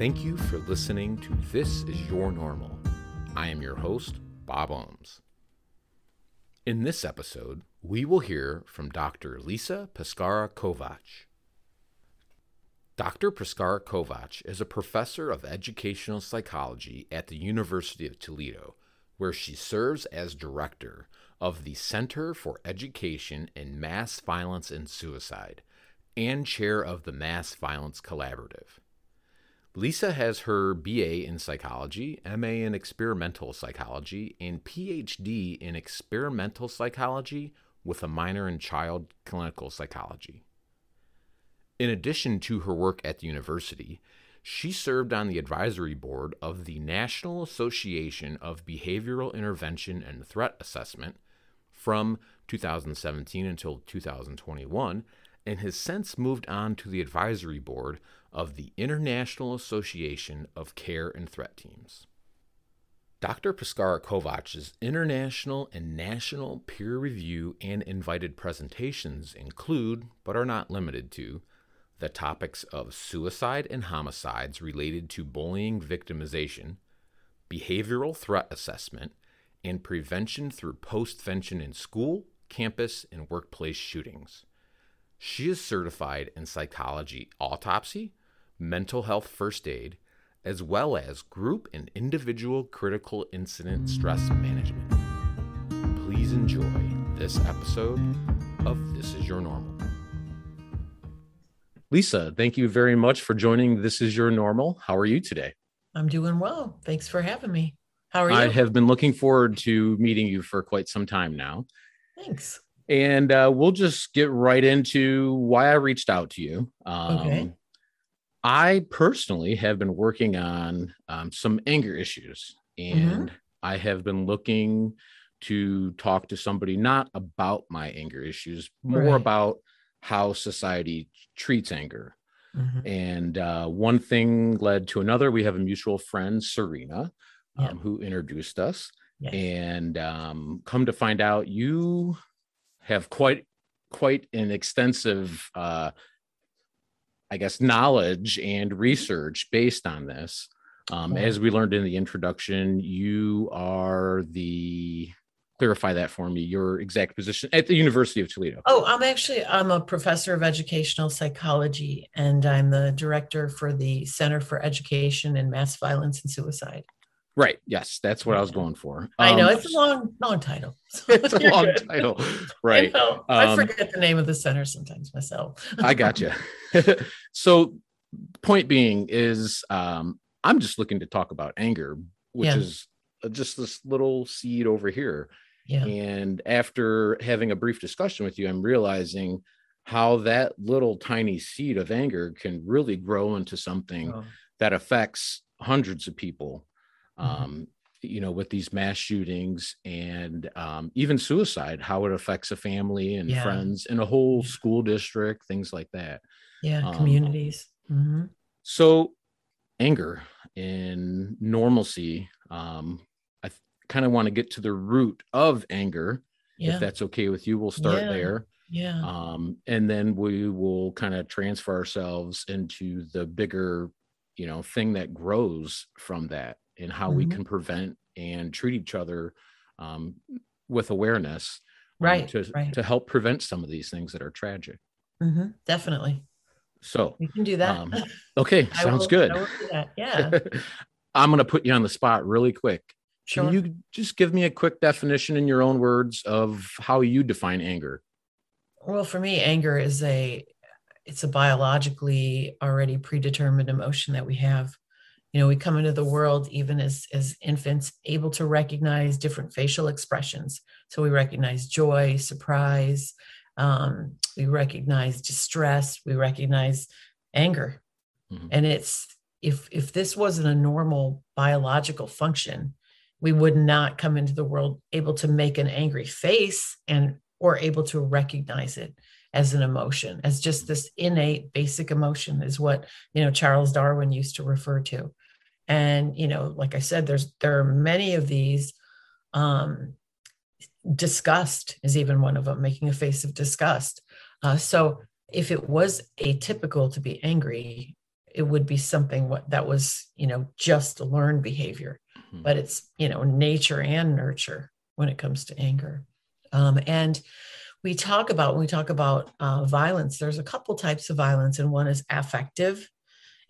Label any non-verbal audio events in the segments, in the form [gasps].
Thank you for listening to This Is Your Normal. I am your host, Bob Ohms. In this episode, we will hear from Dr. Lisa Pescara Kovach. Dr. Pescara Kovach is a professor of educational psychology at the University of Toledo, where she serves as director of the Center for Education in Mass Violence and Suicide and chair of the Mass Violence Collaborative. Lisa has her BA in psychology, MA in experimental psychology, and PhD in experimental psychology with a minor in child clinical psychology. In addition to her work at the university, she served on the advisory board of the National Association of Behavioral Intervention and Threat Assessment from 2017 until 2021 and has since moved on to the advisory board of the International Association of Care and Threat Teams. Dr. Pescara Kovach's international and national peer review and invited presentations include, but are not limited to, the topics of suicide and homicides related to bullying victimization, behavioral threat assessment, and prevention through postvention in school, campus, and workplace shootings. She is certified in psychology autopsy, mental health first aid, as well as group and individual critical incident stress management. Please enjoy this episode of This Is Your Normal. Lisa, thank you very much for joining This Is Your Normal. How are you today? I'm doing well. Thanks for having me. How are you? I have been looking forward to meeting you for quite some time now. Thanks. And uh, we'll just get right into why I reached out to you. Um, Okay. I personally have been working on um, some anger issues, and I have been looking to talk to somebody not about my anger issues, more Right. about how society treats anger. Mhm. And uh, one thing led to another. We have a mutual friend, Serena, um, Yeah. who introduced us. Yes. And um, come to find out, you have quite quite an extensive, uh, I guess, knowledge and research based on this. Um, As we learned in the introduction, you are the clarify that for me. Your exact position at the University of Toledo. Oh, I'm actually I'm a professor of educational psychology and I'm the director for the Center for Education in Mass Violence and Suicide. Right. Yes, that's what I was going for. I know Um, it's a long long title. [laughs] it's a long good. title. [laughs] Right. I Um, forget the name of the center sometimes myself. [laughs] I got you. so, point being is, um, I'm just looking to talk about anger, which Yeah. is uh, just this little seed over here. Yeah. And after having a brief discussion with you, I'm realizing how that little tiny seed of anger can really grow into something Oh, that affects hundreds of people. Mhm. Um, you know, with these mass shootings and um, even suicide, how it affects a family and Yeah. friends and a whole school district, things like that. yeah, um, communities. hmm So, anger and normalcy. Um, I kind of want to get to the root of anger. Yeah. If that's okay with you, we'll start Yeah. there. yeah. Um, and then we will kind of transfer ourselves into the bigger, you know, thing that grows from that and how we Mhm. can prevent and treat each other um, with awareness. um, Right, to, right. to help prevent some of these things that are tragic. hmm Definitely. So, We can do that. Um, okay, [laughs] sounds will- good. I will do that. [laughs] Yeah. I'm going to put you on the spot really quick. Sure. Can you just give me a quick definition in your own words of how you define anger? Well, for me, anger is a it's a biologically already predetermined emotion that we have. You know, we come into the world even as as infants able to recognize different facial expressions. So we recognize joy, surprise, um, we recognize distress, we recognize anger. Mhm. And it's if if this wasn't a normal biological function, we would not come into the world able to make an angry face and or able to recognize it as an emotion as just this innate basic emotion is what you know charles darwin used to refer to and you know like i said there's there are many of these um disgust is even one of them making a face of disgust. Uh, so if it was atypical to be angry it would be something what that was you know just learned behavior. Mhm. but it's you know nature and nurture when it comes to anger. Um, and we talk about when we talk about uh, violence there's a couple types of violence and one is affective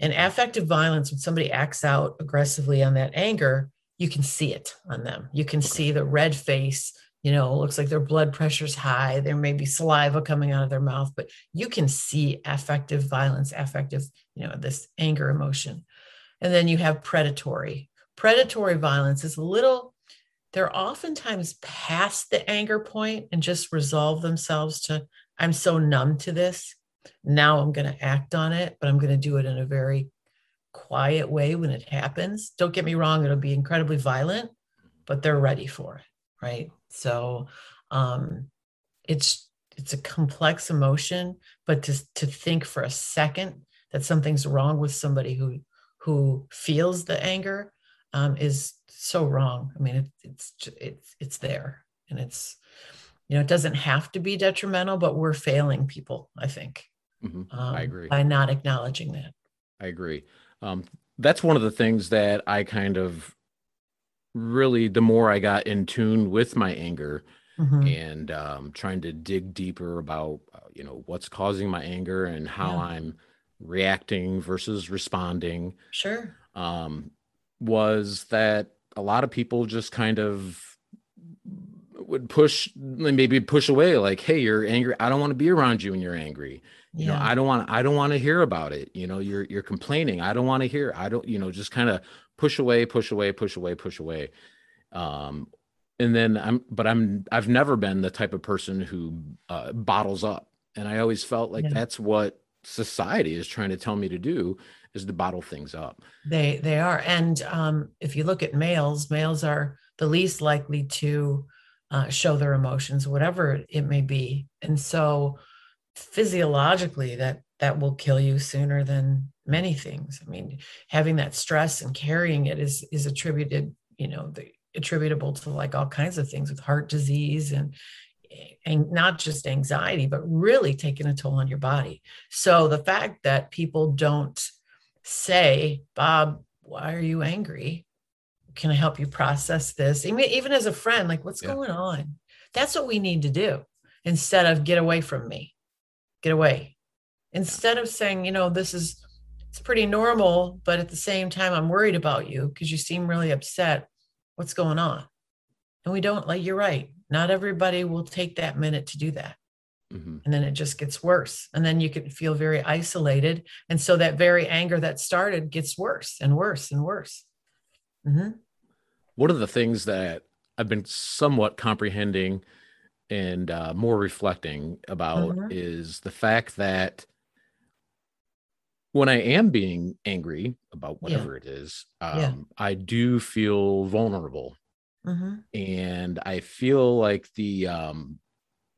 and affective violence when somebody acts out aggressively on that anger you can see it on them you can see the red face you know, looks like their blood pressure's high. There may be saliva coming out of their mouth, but you can see affective violence, affective, you know, this anger emotion. And then you have predatory. Predatory violence is a little, they're oftentimes past the anger point and just resolve themselves to, I'm so numb to this. Now I'm going to act on it, but I'm going to do it in a very quiet way when it happens. Don't get me wrong, it'll be incredibly violent, but they're ready for it right so um it's it's a complex emotion but to to think for a second that something's wrong with somebody who who feels the anger um, is so wrong i mean it, it's it's it's there and it's you know it doesn't have to be detrimental but we're failing people i think Mhm. um, I agree. by not acknowledging that I agree. Um, that's one of the things that I kind of really, the more I got in tune with my anger Mhm. and um, trying to dig deeper about, uh, you know, what's causing my anger and how Yeah. I'm reacting versus responding, sure um, was that a lot of people just kind of would push, maybe push away, like, "Hey, you're angry. I don't want to be around you when you're angry." you know i don't want i don't want to hear about it. You know you're you're complaining. I don't want to hear. I don't you know just kind of push away push away push away push away. Um and then i'm but i'm i've never been the type of person who uh, bottles up. And i always felt like Yeah. that's what society is trying to tell me to do is to bottle things up. They they are, and um, if you look at males, males are the least likely to uh, show their emotions, whatever it may be, and so physiologically, that that will kill you sooner than many things. I mean, having that stress and carrying it is is attributed, you know, the, attributable to like all kinds of things with heart disease and and not just anxiety, but really taking a toll on your body. So the fact that people don't say, Bob, why are you angry? Can I help you process this? Even, even as a friend, like, what's Yeah. going on? That's what we need to do instead of get away from me, get away. Instead of saying, you know, this is, it's pretty normal, but at the same time, I'm worried about you because you seem really upset. What's going on? And we don't, like, you're right. Not everybody will take that minute to do that Mhm. and then it just gets worse and then you can feel very isolated and so that very anger that started gets worse and worse and worse Mhm. One of the things that I've been somewhat comprehending and uh, more reflecting about Mhm. is the fact that when I am being angry about Yeah. whatever it is, um, Yeah. I do feel vulnerable, Mhm. and I feel like the um,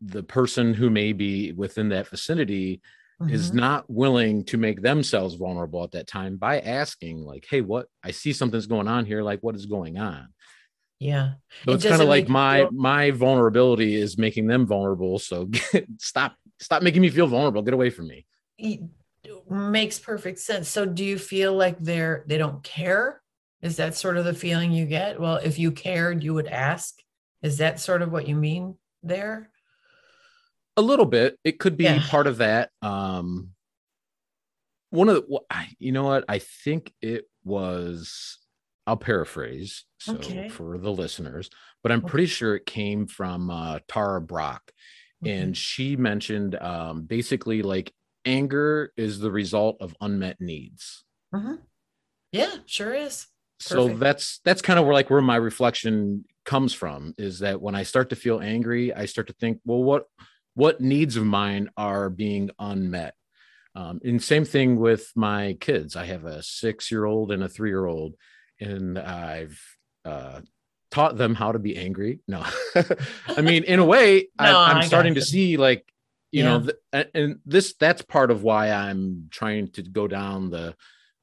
the person who may be within that vicinity is Mhm. not willing to make themselves vulnerable at that time by asking, like, "Hey, what? I see something's going on here. Like, what is going on?" yeah So It it's kind of like my feel- my vulnerability is making them vulnerable. So [laughs] stop stop making me feel vulnerable. Get away from me. it makes perfect sense so do you feel like they're they don't care is that sort of the feeling you get well if you cared you would ask is that sort of what you mean there A little bit. It could be Yeah. part of that. Um one of the you know what? I think it was I'll paraphrase so Okay. for the listeners, but I'm pretty sure it came from uh Tara Brach. Okay. and she mentioned um, basically like anger is the result of unmet needs Mhm. yeah sure is so that's that's kind of where like where my reflection comes from is that when i start to feel angry i start to think well what what needs of mine are being unmet. Um, and same thing with my kids. I have a six year old and a three year old and i've uh, taught them how to be angry. No [laughs] i mean in a way [laughs] No, I, i'm I starting to see like you know th- and- this that's part of why i'm trying to go down the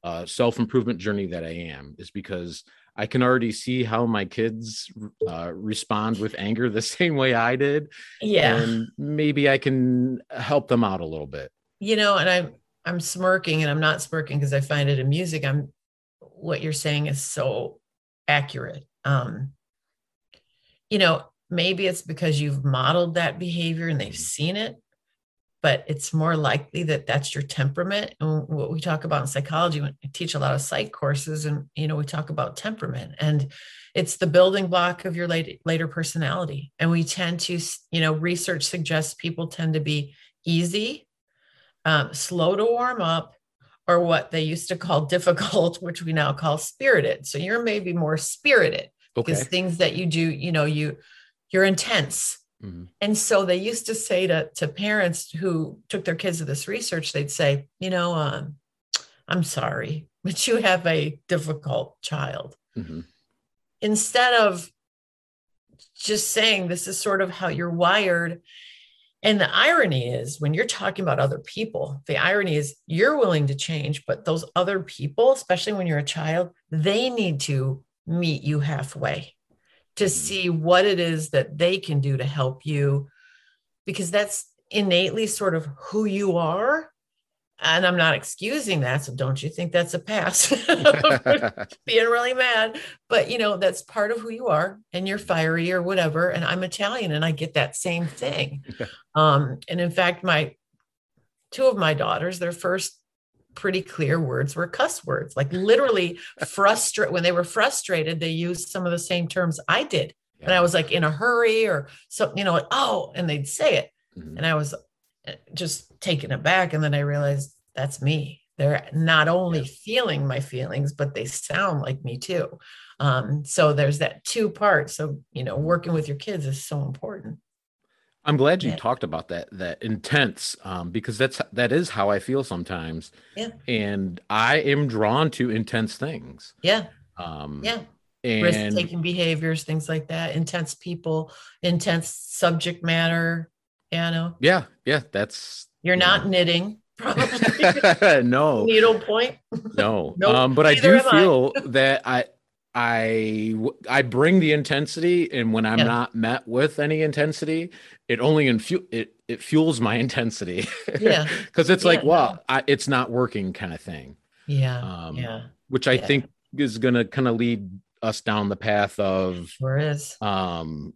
uh, self-improvement journey that i am is because i can already see how my kids uh, respond with anger the [laughs] same way i did yeah and maybe i can help them out a little bit you know and i'm I'm smirking and I'm not smirking because I find it amusing. I'm what you're saying is so accurate. Um, you know, maybe it's because you've modeled that behavior and they've seen it, but it's more likely that that's your temperament. And what we talk about in psychology, when I teach a lot of psych courses, and you know, we talk about temperament, and it's the building block of your later, later personality. And we tend to, you know, research suggests people tend to be easy, um, slow to warm up, or what they used to call [laughs] difficult, which we now call spirited. So you're maybe more spirited okay. because things that you do, you know, you you're intense. Mm-hmm. And so they used to say to, to parents who took their kids to this research, they'd say, you know, um, I'm sorry, [laughs] but you have a difficult child. Mm-hmm. Instead of just saying this is sort of how you're wired and the irony is when you're talking about other people, the irony is you're willing to change, but those other people, especially when you're a child, they need to meet you halfway to mm-hmm. see what it is that they can do to help you because that's innately sort of who you are and I'm not excusing that. So don't you think that's a pass? [laughs] [laughs] Being really mad. But you know, that's part of who you are and you're fiery or whatever. And I'm Italian and I get that same thing. [laughs] Um, and in fact, my two of my daughters, their first pretty clear words were cuss words, like literally frustrate when they were frustrated, they used some of the same terms I did. Yeah. And I was like in a hurry or something, you know, like, oh, and they'd say it. Mm-hmm. And I was just taken aback. And then I realized that's me. They're not only yeah. feeling my feelings, but they sound like me too. Um, so there's that two parts. So, you know, working with your kids is so important. I'm glad you yeah. talked about that, that intense, um, because that's, that is how I feel sometimes. Yeah. And I am drawn to intense things. Yeah. Um, yeah. Risk taking behaviors, things like that, intense people, intense subject matter, You know. Yeah, yeah, that's you're not know. knitting, probably. [laughs] no. [laughs] Needlepoint. no. [laughs] nope. Um, but Neither I do feel I. that I I I bring the intensity, and when I'm yeah. not met with any intensity, it only infu- it it fuels my [laughs] intensity. yeah, because it's yeah, like, well, no. I, it's not working, kind of thing. Yeah, um, yeah. Which I yeah. think is going to kind of lead us down the path of sure is um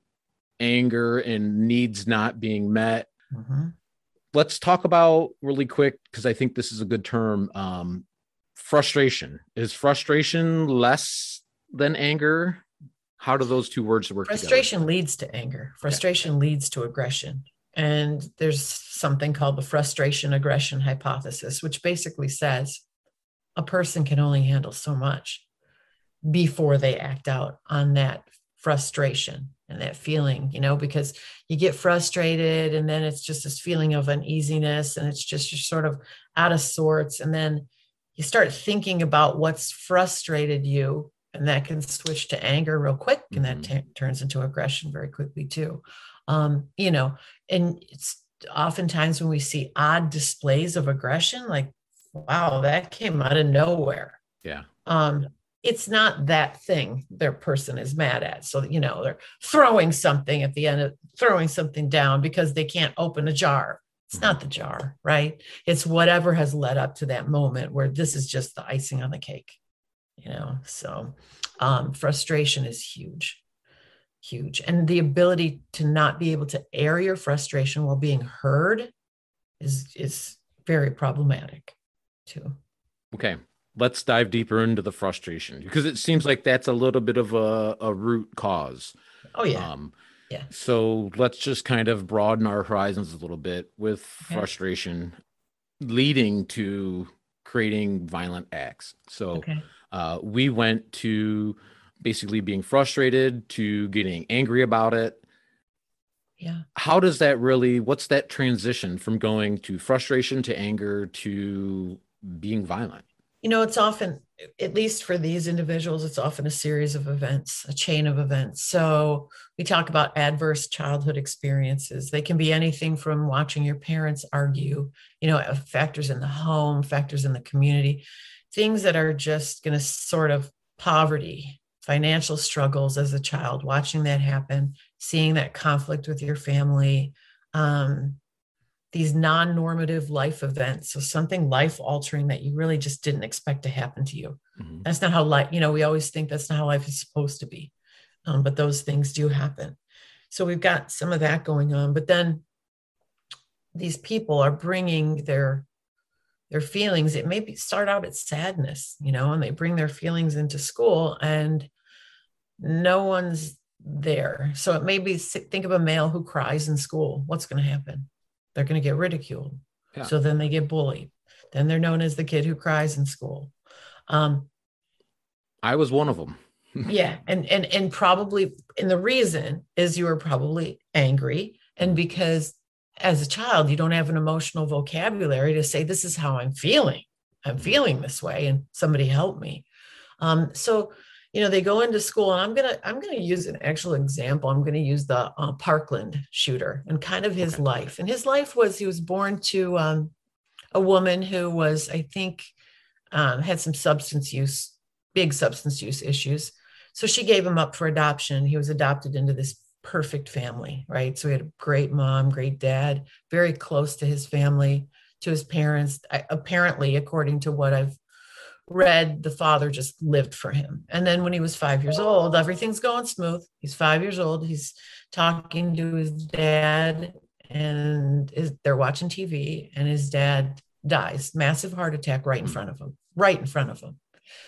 anger and needs not being met. Mm-hmm. Let's talk about really quick because I think this is a good term. Um, frustration is frustration less than anger. How do those two words work? Frustration together? leads to anger. Frustration leads to aggression. And there's something called the frustration aggression hypothesis, which basically says a person can only handle so much before they act out on that frustration and that feeling, you know, because you get frustrated and then it's just this feeling of uneasiness and it's just you're sort of out of sorts. And then you start thinking about what's frustrated you and that can switch to anger real quick and that mm-hmm. t- turns into aggression very quickly too um, you know and it's oftentimes when we see odd displays of aggression like wow that came out of nowhere yeah um, it's not that thing their person is mad at. So, you know, they're throwing something at the end of throwing something down because they can't open a jar. It's not the jar, right? It's whatever has led up to that moment where this is just the icing on the cake, you know? So, um, frustration is huge, huge. And the ability to not be able to air your frustration while being heard is, is very problematic too. Okay let's dive deeper into the frustration because it seems like that's a little bit of a, a root cause. Oh yeah. Um, yeah. So let's just kind of broaden our horizons a little bit with okay. frustration leading to creating violent acts. So okay. Uh, we went to basically being frustrated to getting angry about it. Yeah. How does that really, what's that transition from going to frustration to anger to being violent? you know it's often at least for these individuals it's often a series of events a chain of events so we talk about adverse childhood experiences they can be anything from watching your parents argue you know factors in the home factors in the community things that are just going to sort of poverty financial struggles as a child watching that happen seeing that conflict with your family um, these non-normative life events so something life altering that you really just didn't expect to happen to you mm-hmm. that's not how life you know we always think that's not how life is supposed to be um, but those things do happen so we've got some of that going on but then these people are bringing their their feelings it may be start out as sadness you know and they bring their feelings into school and no one's there so it may be think of a male who cries in school what's going to happen they're going to get ridiculed. Yeah. So then they get bullied. Then they're known as the kid who cries in school. Um, I was one of them. [laughs] yeah, and and and probably, and the reason is you were probably angry, and because as a child you don't have an emotional vocabulary to say this is how I'm feeling. I'm feeling this way, and somebody help me. Um, so you know they go into school and i'm gonna i'm gonna use an actual example i'm gonna use the uh, parkland shooter and kind of his okay. life and his life was he was born to um, a woman who was i think um, had some substance use big substance use issues so she gave him up for adoption he was adopted into this perfect family right? So he had a great mom great dad very close to his family to his parents. I, apparently according to what i've read the father just lived for him. And then when he was five years old everything's going smooth. He's five years old. He's talking to his dad and is, they're watching tv and his dad dies. Massive heart attack right in front of him right in front of him.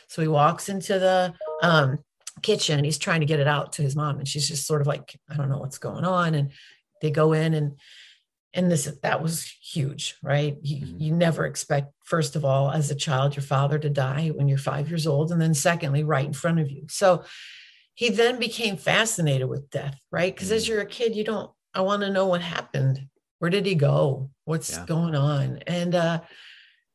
So he walks into the um, kitchen and he's trying to get it out to his mom and she's just sort of like i don't know what's going on and they go in and and this that was huge right you, mm-hmm. you never expect first of all as a child your father to die when you're five years old and then secondly right in front of you so he then became fascinated with death right because mm-hmm. as you're a kid you don't i want to know what happened where did he go what's yeah. going on and uh,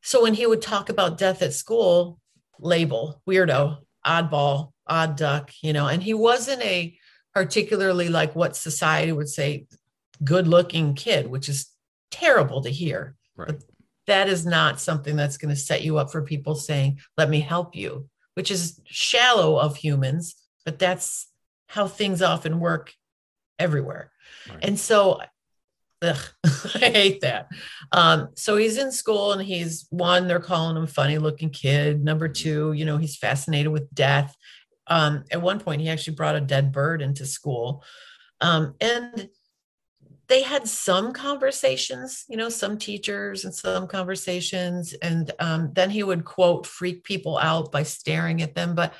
so when he would talk about death at school label weirdo oddball odd duck you know and he wasn't a particularly like what society would say good looking kid, which is terrible to hear. Right. But that is not something that's going to set you up for people saying, let me help you, which is shallow of humans, but that's how things often work everywhere. Right. And so Ugh, [laughs] I hate that. Um, so he's in school and he's one, they're calling him funny looking kid. Number mm-hmm. two, you know, he's fascinated with death. Um, at one point, he actually brought a dead bird into school. Um, and they had some conversations, you know, some teachers and some conversations. And um, then he would quote, freak people out by staring at them. But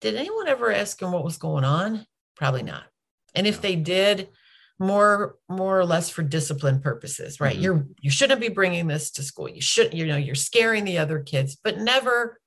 did anyone ever ask him what was going on? Probably not. And if they did, more more or less for discipline purposes right mm-hmm. you're you shouldn't be bringing this to school you shouldn't. you know you're scaring the other kids but never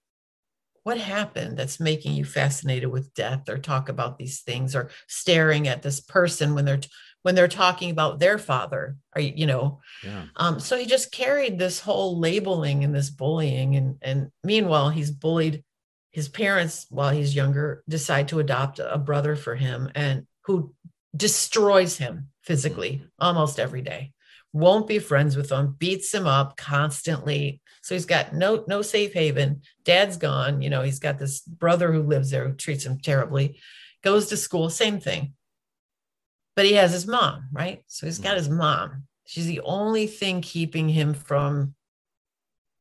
what happened that's making you fascinated with death or talk about these things or staring at this person when they're when they're talking about their father or you know yeah. um, so he just carried this whole labeling and this bullying and and meanwhile he's bullied his parents while he's younger decide to adopt a brother for him and who destroys him physically mm-hmm. almost every day won't be friends with him beats him up constantly so he's got no no safe haven dad's gone you know he's got this brother who lives there who treats him terribly goes to school same thing but he has his mom, right? So he's got mm-hmm. his mom. She's the only thing keeping him from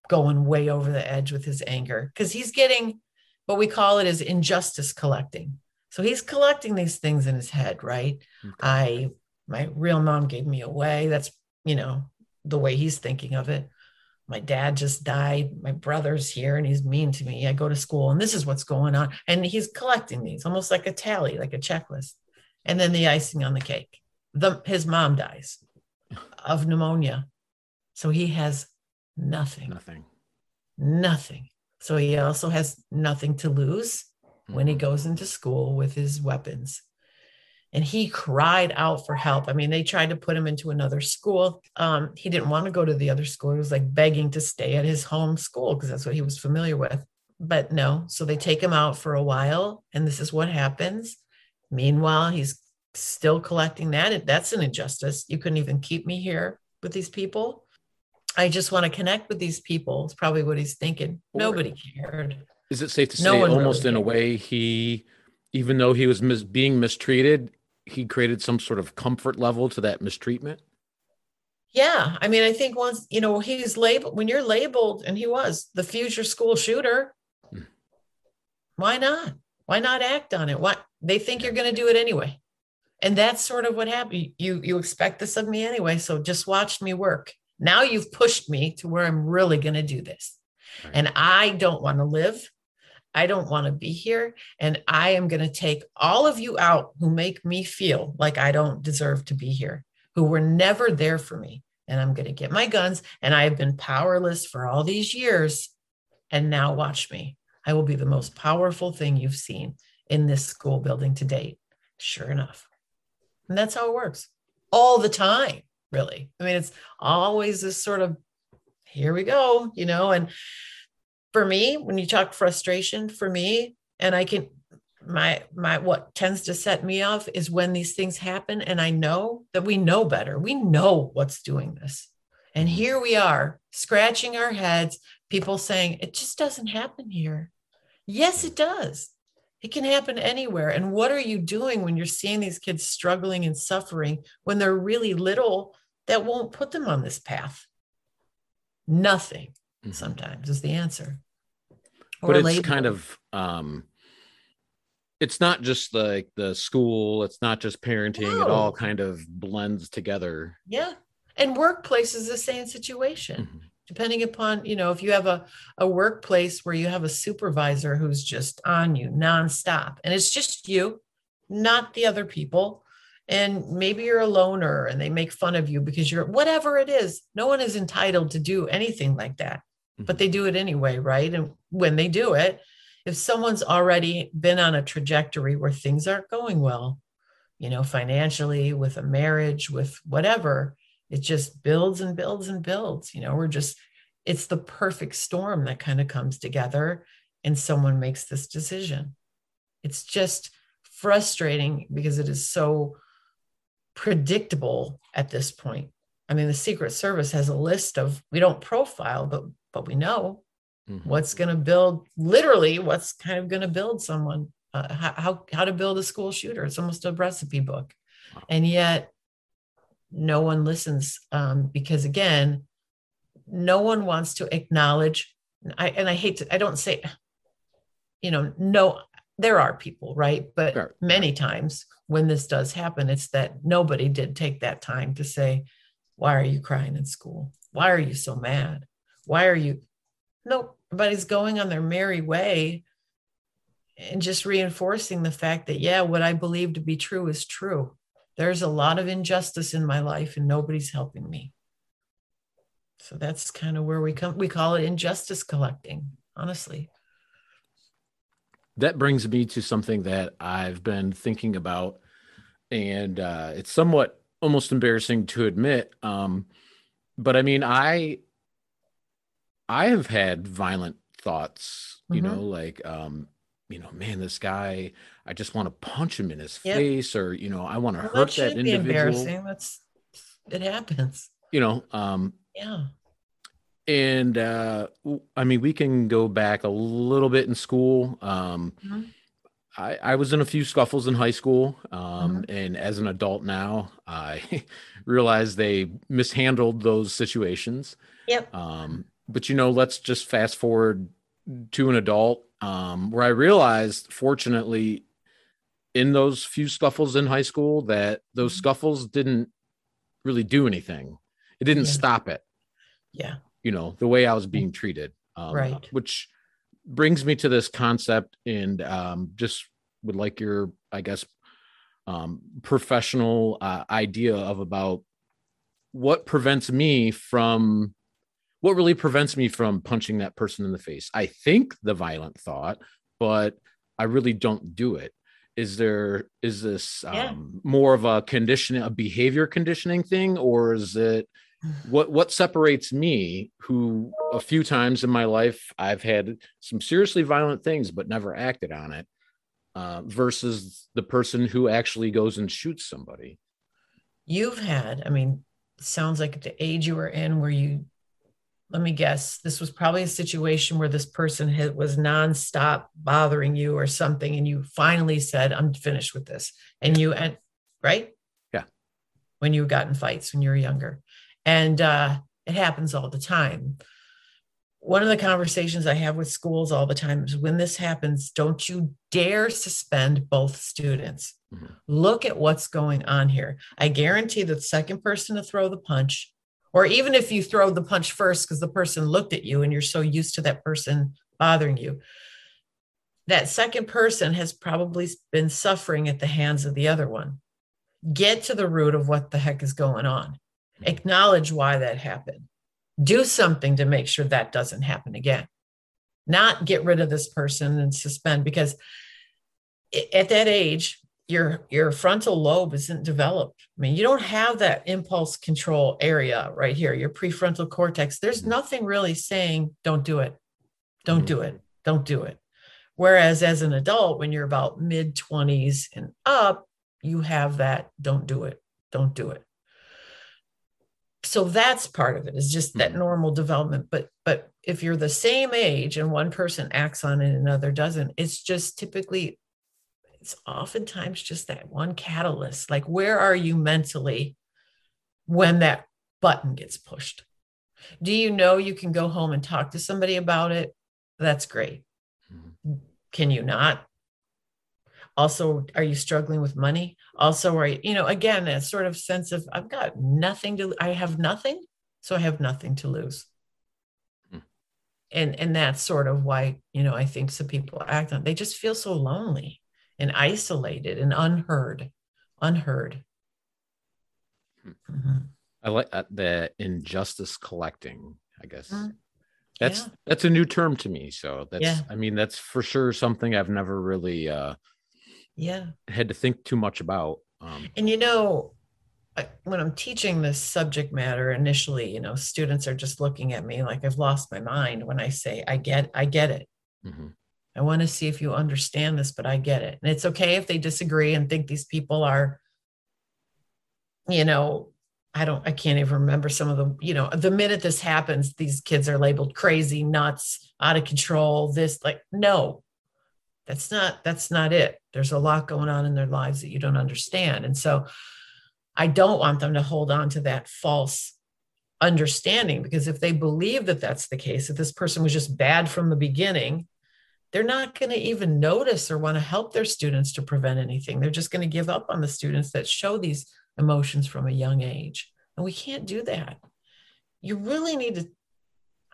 going way over the edge with his anger because he's getting what we call it is injustice collecting. So he's collecting these things in his head, right? Okay. I, my real mom gave me away. That's, you know, the way he's thinking of it. My dad just died. My brother's here and he's mean to me. I go to school and this is what's going on. And he's collecting these almost like a tally, like a checklist and then the icing on the cake the his mom dies of pneumonia so he has nothing nothing nothing so he also has nothing to lose when he mm-hmm. goes into school with his weapons and he cried out for help i mean they tried to put him into another school um, he didn't want to go to the other school he was like begging to stay at his home school because that's what he was familiar with but no so they take him out for a while and this is what happens Meanwhile, he's still collecting that. That's an injustice. You couldn't even keep me here with these people. I just want to connect with these people. It's probably what he's thinking. Nobody cared. Is it safe to no say, almost really in a way, he, even though he was mis- being mistreated, he created some sort of comfort level to that mistreatment? Yeah. I mean, I think once, you know, he's labeled, when you're labeled, and he was the future school shooter, mm. why not? Why not act on it? What they think you're going to do it anyway. And that's sort of what happened. You you expect this of me anyway, so just watch me work. Now you've pushed me to where I'm really going to do this. Right. And I don't want to live. I don't want to be here. And I am going to take all of you out who make me feel like I don't deserve to be here, who were never there for me. And I'm going to get my guns. And I have been powerless for all these years. And now watch me. I will be the most powerful thing you've seen in this school building to date. Sure enough. And that's how it works all the time, really. I mean, it's always this sort of here we go, you know. And for me, when you talk frustration, for me, and I can, my, my, what tends to set me off is when these things happen and I know that we know better. We know what's doing this. And mm-hmm. here we are scratching our heads, people saying, it just doesn't happen here. Yes, it does. It can happen anywhere. And what are you doing when you're seeing these kids struggling and suffering when they're really little that won't put them on this path? Nothing mm-hmm. sometimes is the answer. Or but it's kind of um it's not just like the school, it's not just parenting, no. it all kind of blends together. Yeah. And workplace is the same situation. Mm-hmm depending upon you know if you have a, a workplace where you have a supervisor who's just on you nonstop and it's just you not the other people and maybe you're a loner and they make fun of you because you're whatever it is no one is entitled to do anything like that. But they do it anyway right? And when they do it if someone's already been on a trajectory where things aren't going well you know financially with a marriage with whatever it just builds and builds and builds you know we're just it's the perfect storm that kind of comes together and someone makes this decision. It's just frustrating because it is so predictable at this point. I mean the secret service has a list of we don't profile but but we know mm-hmm. what's going to build literally what's kind of going to build someone uh, how, how to build a school shooter it's almost a recipe book wow. and yet no one listens um, because again no one wants to acknowledge I, and i hate to i don't say you know no there are people right but sure. many times when this does happen it's that nobody did take that time to say why are you crying in school why are you so mad why are you nobody's going on their merry way and just reinforcing the fact that yeah what i believe to be true is true there's a lot of injustice in my life and nobody's helping me. So that's kind of where we come. We call it injustice collecting, honestly. That brings me to something that I've been thinking about, and uh, it's somewhat almost embarrassing to admit. Um, but I mean, I I have had violent thoughts, you mm-hmm. know, like um, you know, man, this guy, I just want to punch him in his yep. face, or you know, I want to well, hurt that, that individual. embarrassing. That's it happens. You know, um, yeah. And uh, I mean, we can go back a little bit in school. Um, mm-hmm. I, I was in a few scuffles in high school, um, mm-hmm. and as an adult now, I [laughs] realize they mishandled those situations. Yep. Um, but you know, let's just fast forward to an adult um, where I realized, fortunately, in those few scuffles in high school, that those mm-hmm. scuffles didn't really do anything. It didn't yeah. stop it. Yeah. You know, the way I was being treated. Um, right. Which brings me to this concept and um, just would like your, I guess, um, professional uh, idea of about what prevents me from what really prevents me from punching that person in the face? I think the violent thought, but I really don't do it. Is there is this um, yeah. more of a conditioning, a behavior conditioning thing, or is it [sighs] what what separates me, who a few times in my life I've had some seriously violent things but never acted on it, uh, versus the person who actually goes and shoots somebody? You've had, I mean, sounds like the age you were in where you let me guess, this was probably a situation where this person had, was nonstop bothering you or something, and you finally said, "I'm finished with this," and you and right, yeah, when you got in fights when you were younger, And uh, it happens all the time. One of the conversations I have with schools all the time is when this happens, don't you dare suspend both students. Mm-hmm. Look at what's going on here. I guarantee the second person to throw the punch, or even if you throw the punch first because the person looked at you and you're so used to that person bothering you, that second person has probably been suffering at the hands of the other one. Get to the root of what the heck is going on. Acknowledge why that happened. Do something to make sure that doesn't happen again. Not get rid of this person and suspend because at that age, your your frontal lobe isn't developed. I mean, you don't have that impulse control area right here, your prefrontal cortex. There's mm-hmm. nothing really saying don't do it. Don't do it. Don't do it. Whereas as an adult, when you're about mid 20s and up, you have that don't do it, don't do it. So that's part of it is just that mm-hmm. normal development. But but if you're the same age and one person acts on it and another doesn't, it's just typically it's oftentimes just that one catalyst. Like where are you mentally when that button gets pushed? Do you know you can go home and talk to somebody about it? That's great. Can you not? Also, are you struggling with money? Also, are you, you know, again, a sort of sense of I've got nothing to, I have nothing, so I have nothing to lose. Hmm. And and that's sort of why, you know, I think some people act on they just feel so lonely and isolated and unheard, unheard. Hmm. Mm-hmm. I like uh, the injustice collecting, I guess. Mm-hmm. That's yeah. that's a new term to me. So that's yeah. I mean that's for sure something I've never really uh yeah had to think too much about. Um, and you know, I, when I'm teaching this subject matter initially, you know, students are just looking at me like I've lost my mind when I say I get I get it. Mm-hmm. I want to see if you understand this, but I get it. And it's okay if they disagree and think these people are, you know, I don't, I can't even remember some of the, you know, the minute this happens, these kids are labeled crazy, nuts, out of control, this, like, no, that's not, that's not it. There's a lot going on in their lives that you don't understand. And so I don't want them to hold on to that false understanding because if they believe that that's the case, that this person was just bad from the beginning, they're not going to even notice or want to help their students to prevent anything. They're just going to give up on the students that show these emotions from a young age. And we can't do that. You really need to.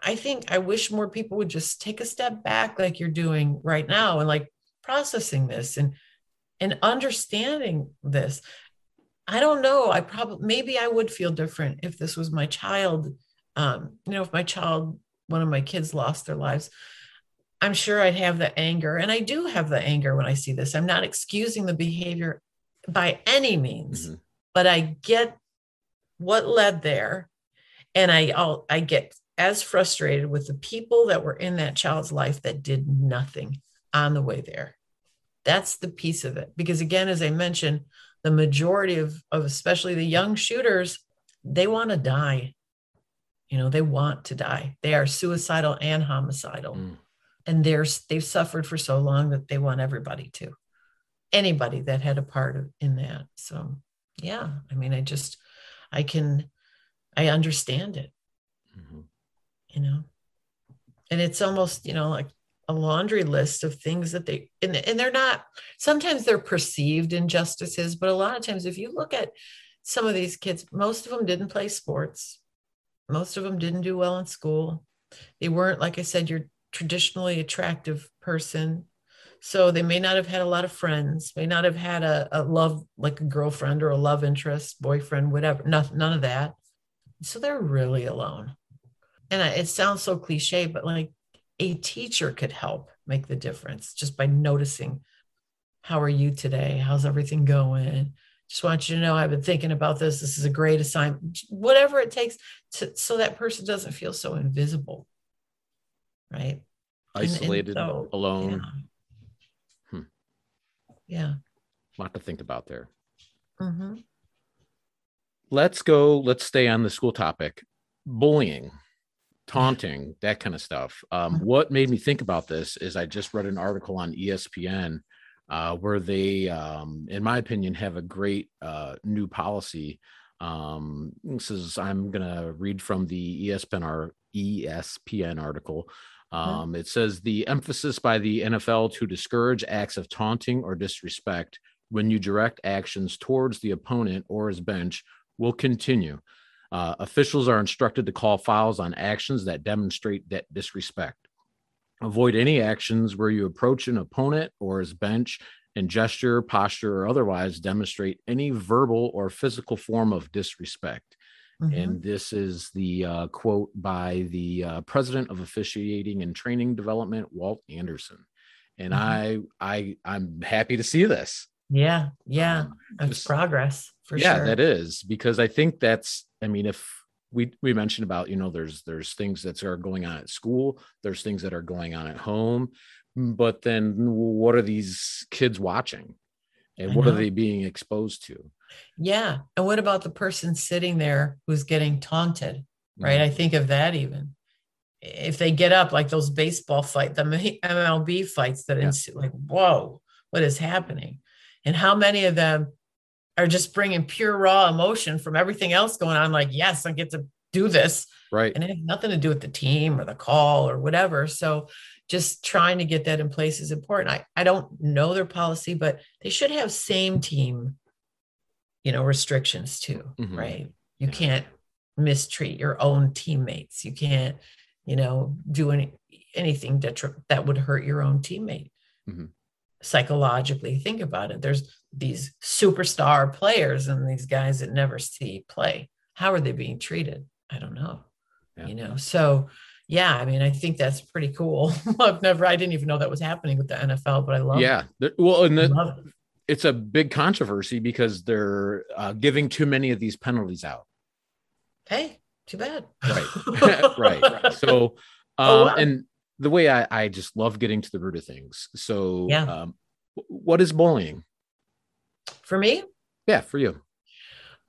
I think I wish more people would just take a step back, like you're doing right now, and like processing this and and understanding this. I don't know. I probably maybe I would feel different if this was my child. Um, you know, if my child, one of my kids lost their lives, I'm sure I'd have the anger. And I do have the anger when I see this. I'm not excusing the behavior by any means. Mm-hmm but I get what led there. And I I'll, I get as frustrated with the people that were in that child's life that did nothing on the way there. That's the piece of it. Because again, as I mentioned, the majority of, of especially the young shooters, they want to die. You know, they want to die. They are suicidal and homicidal. Mm. And they're they've suffered for so long that they want everybody to. Anybody that had a part of, in that. So yeah i mean i just i can i understand it mm-hmm. you know and it's almost you know like a laundry list of things that they and, and they're not sometimes they're perceived injustices but a lot of times if you look at some of these kids most of them didn't play sports most of them didn't do well in school they weren't like i said your traditionally attractive person so they may not have had a lot of friends, may not have had a, a love, like a girlfriend or a love interest, boyfriend, whatever, none, none of that. So they're really alone. And it sounds so cliche, but like a teacher could help make the difference just by noticing how are you today? How's everything going? Just want you to know I've been thinking about this. This is a great assignment. Whatever it takes to so that person doesn't feel so invisible. Right. Isolated, and, and so, alone. Yeah yeah a lot to think about there mm-hmm. let's go let's stay on the school topic bullying taunting that kind of stuff um, mm-hmm. what made me think about this is i just read an article on espn uh, where they um, in my opinion have a great uh, new policy Um, this is I'm gonna read from the ESPN, ESPN article. Um, It says the emphasis by the NFL to discourage acts of taunting or disrespect when you direct actions towards the opponent or his bench will continue. Uh, officials are instructed to call fouls on actions that demonstrate that disrespect. Avoid any actions where you approach an opponent or his bench and gesture, posture, or otherwise demonstrate any verbal or physical form of disrespect. Mm-hmm. And this is the uh, quote by the uh, president of officiating and training development, Walt Anderson. And mm-hmm. I, I, I'm happy to see this. Yeah, yeah, um, that's progress for yeah, sure. Yeah, that is because I think that's. I mean, if we we mentioned about you know there's there's things that are going on at school, there's things that are going on at home, but then what are these kids watching, and what are they being exposed to? Yeah, and what about the person sitting there who's getting taunted? Right, mm-hmm. I think of that even if they get up like those baseball fight, the MLB fights that yeah. like, whoa, what is happening? and how many of them are just bringing pure raw emotion from everything else going on like yes i get to do this right and it has nothing to do with the team or the call or whatever so just trying to get that in place is important. I, I don't know their policy but they should have same team you know restrictions too mm-hmm. right? You yeah. can't mistreat your own teammates. You can't you know do any anything detri- that would hurt your own teammate. Mm-hmm. Psychologically think about it. There's these superstar players and these guys that never see play. How are they being treated? I don't know. Yeah. you know so yeah i mean i think that's pretty cool [laughs] i've never i didn't even know that was happening with the nfl but i love yeah it. well and the, it. it's a big controversy because they're uh, giving too many of these penalties out hey too bad right right, [laughs] [laughs] right. so oh, um, oh, wow. and the way I, I just love getting to the root of things. So, yeah. Um, what is bullying? For me? Yeah, for you.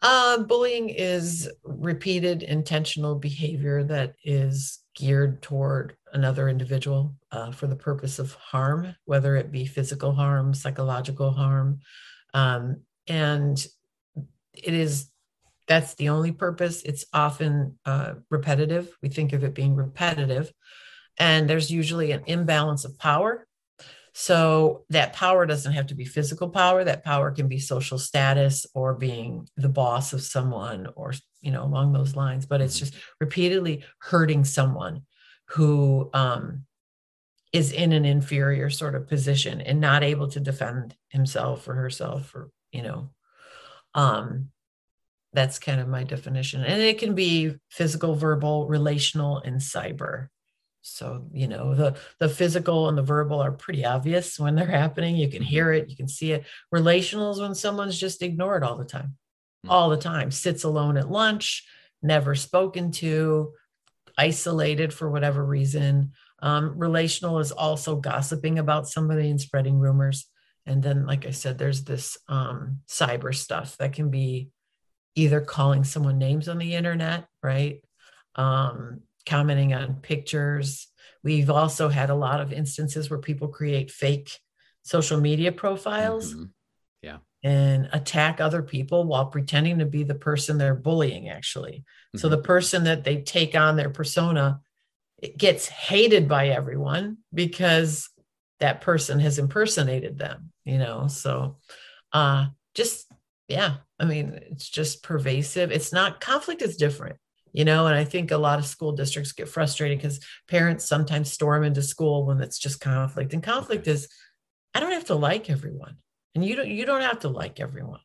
Uh, bullying is repeated intentional behavior that is geared toward another individual uh, for the purpose of harm, whether it be physical harm, psychological harm. Um, and it is that's the only purpose. It's often uh, repetitive. We think of it being repetitive and there's usually an imbalance of power. So that power doesn't have to be physical power. That power can be social status or being the boss of someone or, you know, along those lines. But it's mm-hmm. just repeatedly hurting someone who um, is in an inferior sort of position and not able to defend himself or herself or, you know, um, that's kind of my definition. And it can be physical, verbal, relational, and cyber. So, you know, the the physical and the verbal are pretty obvious when they're happening. You can hear it, you can see it. Relational is when someone's just ignored all the time. Mm-hmm. All the time, sits alone at lunch, never spoken to, isolated for whatever reason. Um, relational is also gossiping about somebody and spreading rumors. And then, like I said, there's this um, cyber stuff that can be either calling someone names on the internet, right? Um, commenting on pictures. We've also had a lot of instances where people create fake social media profiles. Mm-hmm. Yeah. And attack other people while pretending to be the person they're bullying, actually. Mm-hmm. So the person that they take on their persona gets hated by everyone because that person has impersonated them, you know? So uh just yeah, I mean, it's just pervasive. It's not conflict is different you know and i think a lot of school districts get frustrated because parents sometimes storm into school when it's just conflict and conflict is i don't have to like everyone and you don't you don't have to like everyone.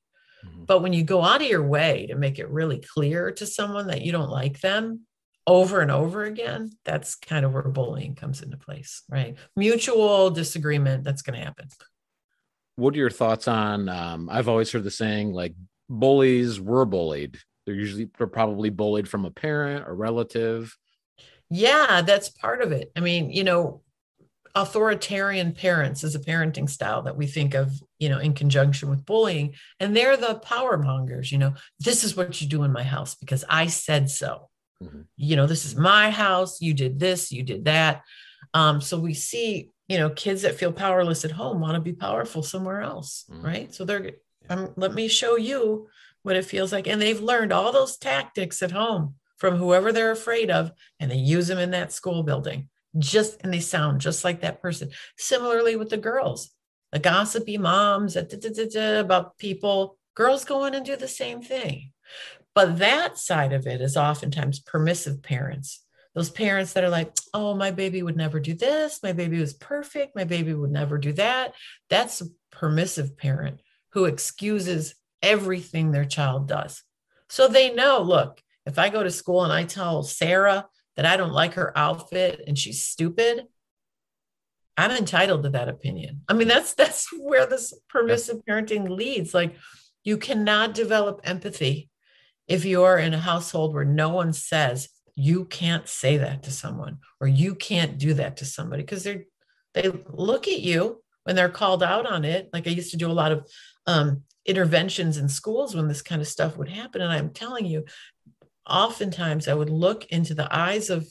Mm-hmm. but when you go out of your way to make it really clear to someone that you don't like them over and over again that's kind of where bullying comes into place right? Mutual disagreement that's going to happen. What are your thoughts on um, i've always heard the saying like bullies were bullied they're usually they're probably bullied from a parent or relative. Yeah, that's part of it. I mean, you know, authoritarian parents is a parenting style that we think of, you know, in conjunction with bullying. And they're the power mongers, you know, this is what you do in my house because I said so. Mm-hmm. You know, this is my house. You did this, you did that. Um, so we see, you know, kids that feel powerless at home want to be powerful somewhere else, mm-hmm. right? So they're, um, let me show you what it feels like. And they've learned all those tactics at home from whoever they're afraid of, and they use them in that school building. Just and they sound just like that person. Similarly with the girls, the gossipy moms about people, girls go in and do the same thing. But that side of it is oftentimes permissive parents. Those parents that are like, oh, my baby would never do this. My baby was perfect. My baby would never do that. That's a permissive parent who excuses everything their child does. So they know, look, if I go to school and I tell Sarah that I don't like her outfit and she's stupid, I'm entitled to that opinion. I mean, that's that's where this permissive parenting leads. Like you cannot develop empathy if you're in a household where no one says you can't say that to someone or you can't do that to somebody because they're they look at you when they're called out on it like i used to do a lot of um, interventions in schools when this kind of stuff would happen and i'm telling you oftentimes i would look into the eyes of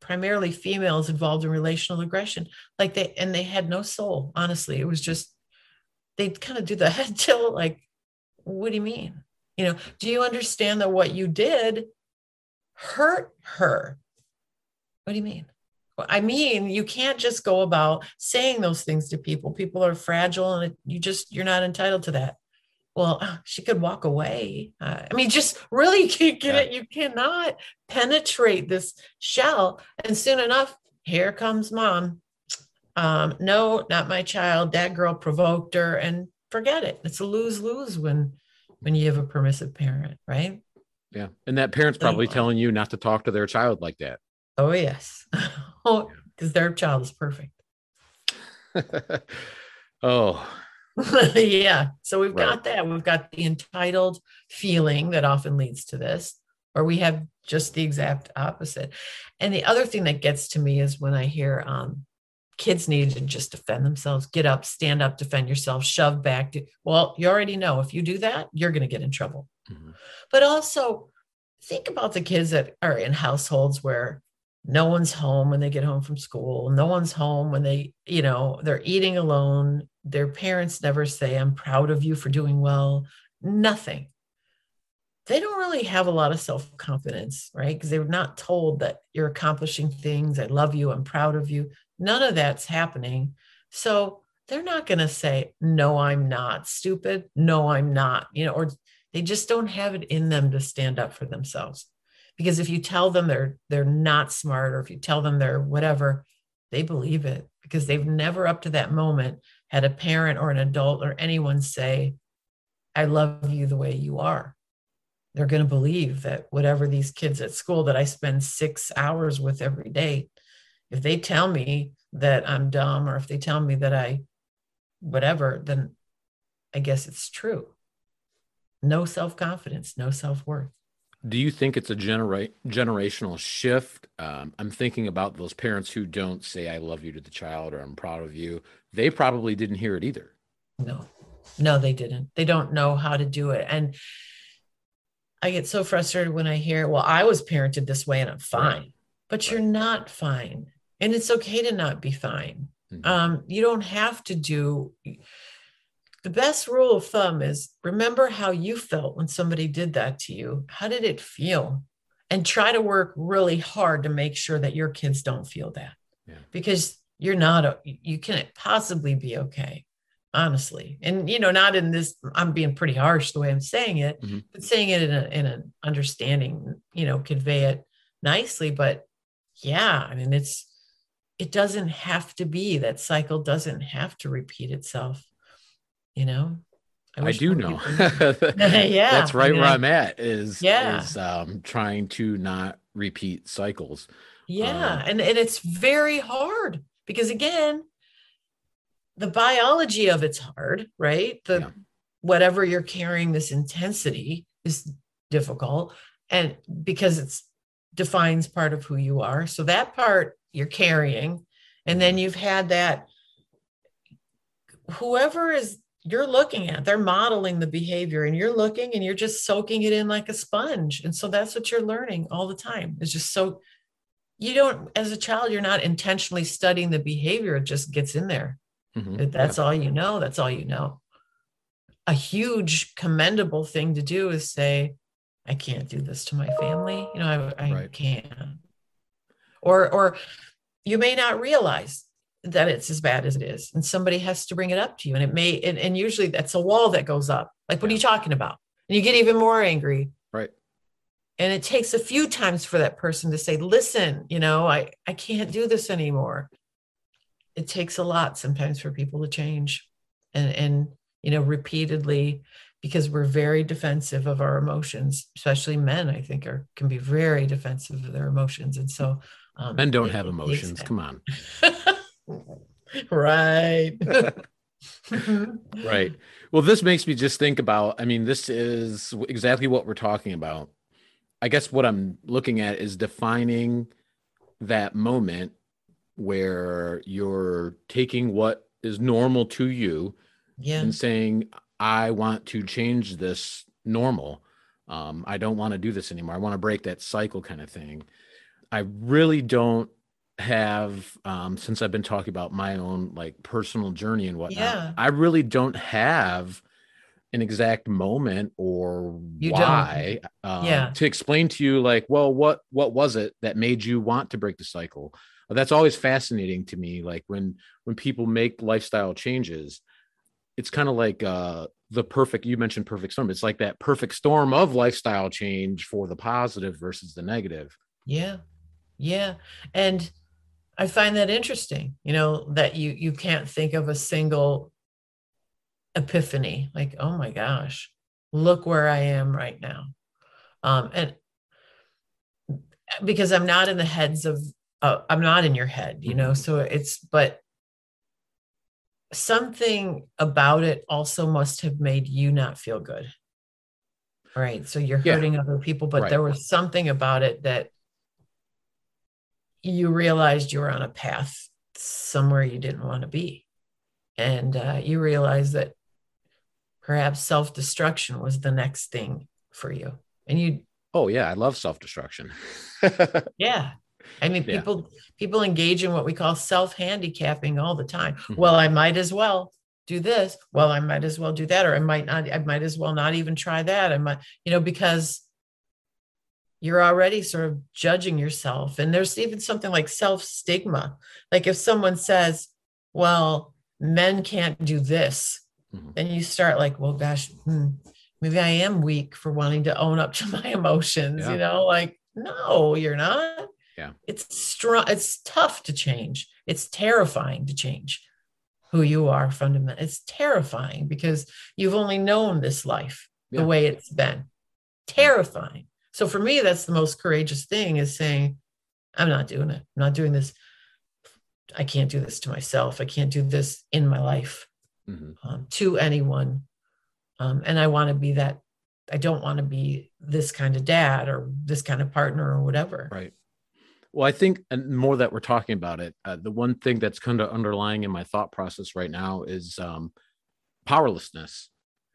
primarily females involved in relational aggression like they and they had no soul honestly it was just they'd kind of do the [laughs] head tilt like what do you mean you know, do you understand that what you did hurt her? What do you mean? I mean, you can't just go about saying those things to people. People are fragile and you just, you're not entitled to that. Well, [gasps] she could walk away. Uh, I mean, just really can't get yeah. it. You cannot penetrate this shell. And soon enough, here comes mom. Um, no, not my child. That girl provoked her and forget it. It's a lose lose when when you have a permissive parent, right? Yeah. And that parent's probably telling you not to talk to their child like that. Oh, yes. [laughs] oh, because their child is perfect. [laughs] oh. [laughs] yeah. So we've right. got that. We've got the entitled feeling that often leads to this, or we have just the exact opposite. And the other thing that gets to me is when I hear um, kids need to just defend themselves get up stand up defend yourself shove back well you already know if you do that you're going to get in trouble mm-hmm. but also think about the kids that are in households where no one's home when they get home from school no one's home when they you know they're eating alone their parents never say i'm proud of you for doing well nothing they don't really have a lot of self confidence, right? Because they were not told that you're accomplishing things. I love you. I'm proud of you. None of that's happening. So they're not going to say, no, I'm not stupid. No, I'm not, you know, or they just don't have it in them to stand up for themselves. Because if you tell them they're they're not smart, or if you tell them they're whatever, they believe it because they've never up to that moment had a parent or an adult or anyone say, I love you the way you are. They're going to believe that whatever these kids at school that I spend six hours with every day, if they tell me that I'm dumb or if they tell me that I whatever, then I guess it's true. No self confidence, no self worth. Do you think it's a genera- generational shift? Um, I'm thinking about those parents who don't say, I love you to the child or I'm proud of you. They probably didn't hear it either. No, no, they didn't. They don't know how to do it. And I get so frustrated when I hear, well, I was parented this way and I'm fine, right. but right. you're not fine and it's okay to not be fine mm-hmm. um, you don't have to do the best rule of thumb is remember how you felt when somebody did that to you how did it feel and try to work really hard to make sure that your kids don't feel that yeah. because you're not you can't possibly be okay honestly. And you know not in this i'm being pretty harsh the way i'm saying it mm-hmm. but saying it in, a, in an understanding you know convey it nicely but yeah i mean it's it doesn't have to be. That cycle doesn't have to repeat itself you know? I, I do know. [laughs] [laughs] yeah that's right I mean, where I, am at is yeah. is um trying to not repeat cycles. Yeah um, and and it's very hard because again the biology of it's hard right? The yeah. whatever you're carrying this intensity is difficult and because it's defines part of who you are. So that part you're carrying and then you've had that whoever is you're looking at they're modeling the behavior and you're looking and you're just soaking it in like a sponge. And so that's what you're learning all the time it's just so you don't as a child you're not intentionally studying the behavior it just gets in there mm-hmm. that's yeah. all you know that's all you know a huge commendable thing to do is say, I can't do this to my family. You know, I, I right. can't. Or, or you may not realize that it's as bad as it is, and somebody has to bring it up to you, and it may, and, and usually that's a wall that goes up. Like, what yeah. are you talking about? And you get even more angry. And it takes a few times for that person to say, "Listen, you know, I I can't do this anymore." It takes a lot sometimes for people to change, and and you know, repeatedly because we're very defensive of our emotions, especially men, I think are can be very defensive of their emotions. And so um, men don't it, have emotions. Come on. [laughs] right. [laughs] right. Well, this makes me just think about, I mean, this is exactly what we're talking about. I guess what I'm looking at is defining that moment where you're taking what is normal to you yeah. and saying, I want to change this normal. Um, I don't want to do this anymore. I want to break that cycle kind of thing. I really don't have um since I've been talking about my own like personal journey and whatnot. Yeah. I really don't have an exact moment or you why um, yeah. to explain to you like well what what was it that made you want to break the cycle? That's always fascinating to me like when when people make lifestyle changes it's kind of like uh the perfect you mentioned perfect storm. It's like that perfect storm of lifestyle change for the positive versus the negative. Yeah. Yeah. And i find that interesting you know that you you can't think of a single epiphany like oh my gosh look where i am right now um and because i'm not in the heads of uh, i'm not in your head you know mm-hmm. so it's but something about it also must have made you not feel good. Right. So you're hurting yeah. other people, but right. there was something about it that you realized you were on a path somewhere you didn't want to be. And uh, you realized that perhaps self destruction was the next thing for you. And you, oh, yeah, I love self destruction. [laughs] yeah. I mean, yeah. people people engage in what we call self handicapping all the time. Mm-hmm. Well, I might as well do this. Well, I might as well do that, or I might not. I might as well not even try that. I might, you know, because you're already sort of judging yourself. And there's even something like self stigma. Like if someone says, "Well, men can't do this," mm-hmm. then you start like, "Well, gosh." Hmm, maybe I am weak for wanting to own up to [laughs] my emotions, yeah. you know, like, no, you're not. Yeah. It's strong it's tough to change. It's terrifying to change who you are fundamentally it's terrifying because you've only known this life yeah. the way it's been. Terrifying. So for me that's the most courageous thing is saying i'm not doing it. I'm not doing this. I can't do this to myself. I can't do this in my life mm-hmm. um, to anyone um, and i want to be that i don't want to be this kind of dad or this kind of partner or whatever right well, I think, and more that we're talking about it, uh, the one thing that's kind of underlying in my thought process right now is um, powerlessness.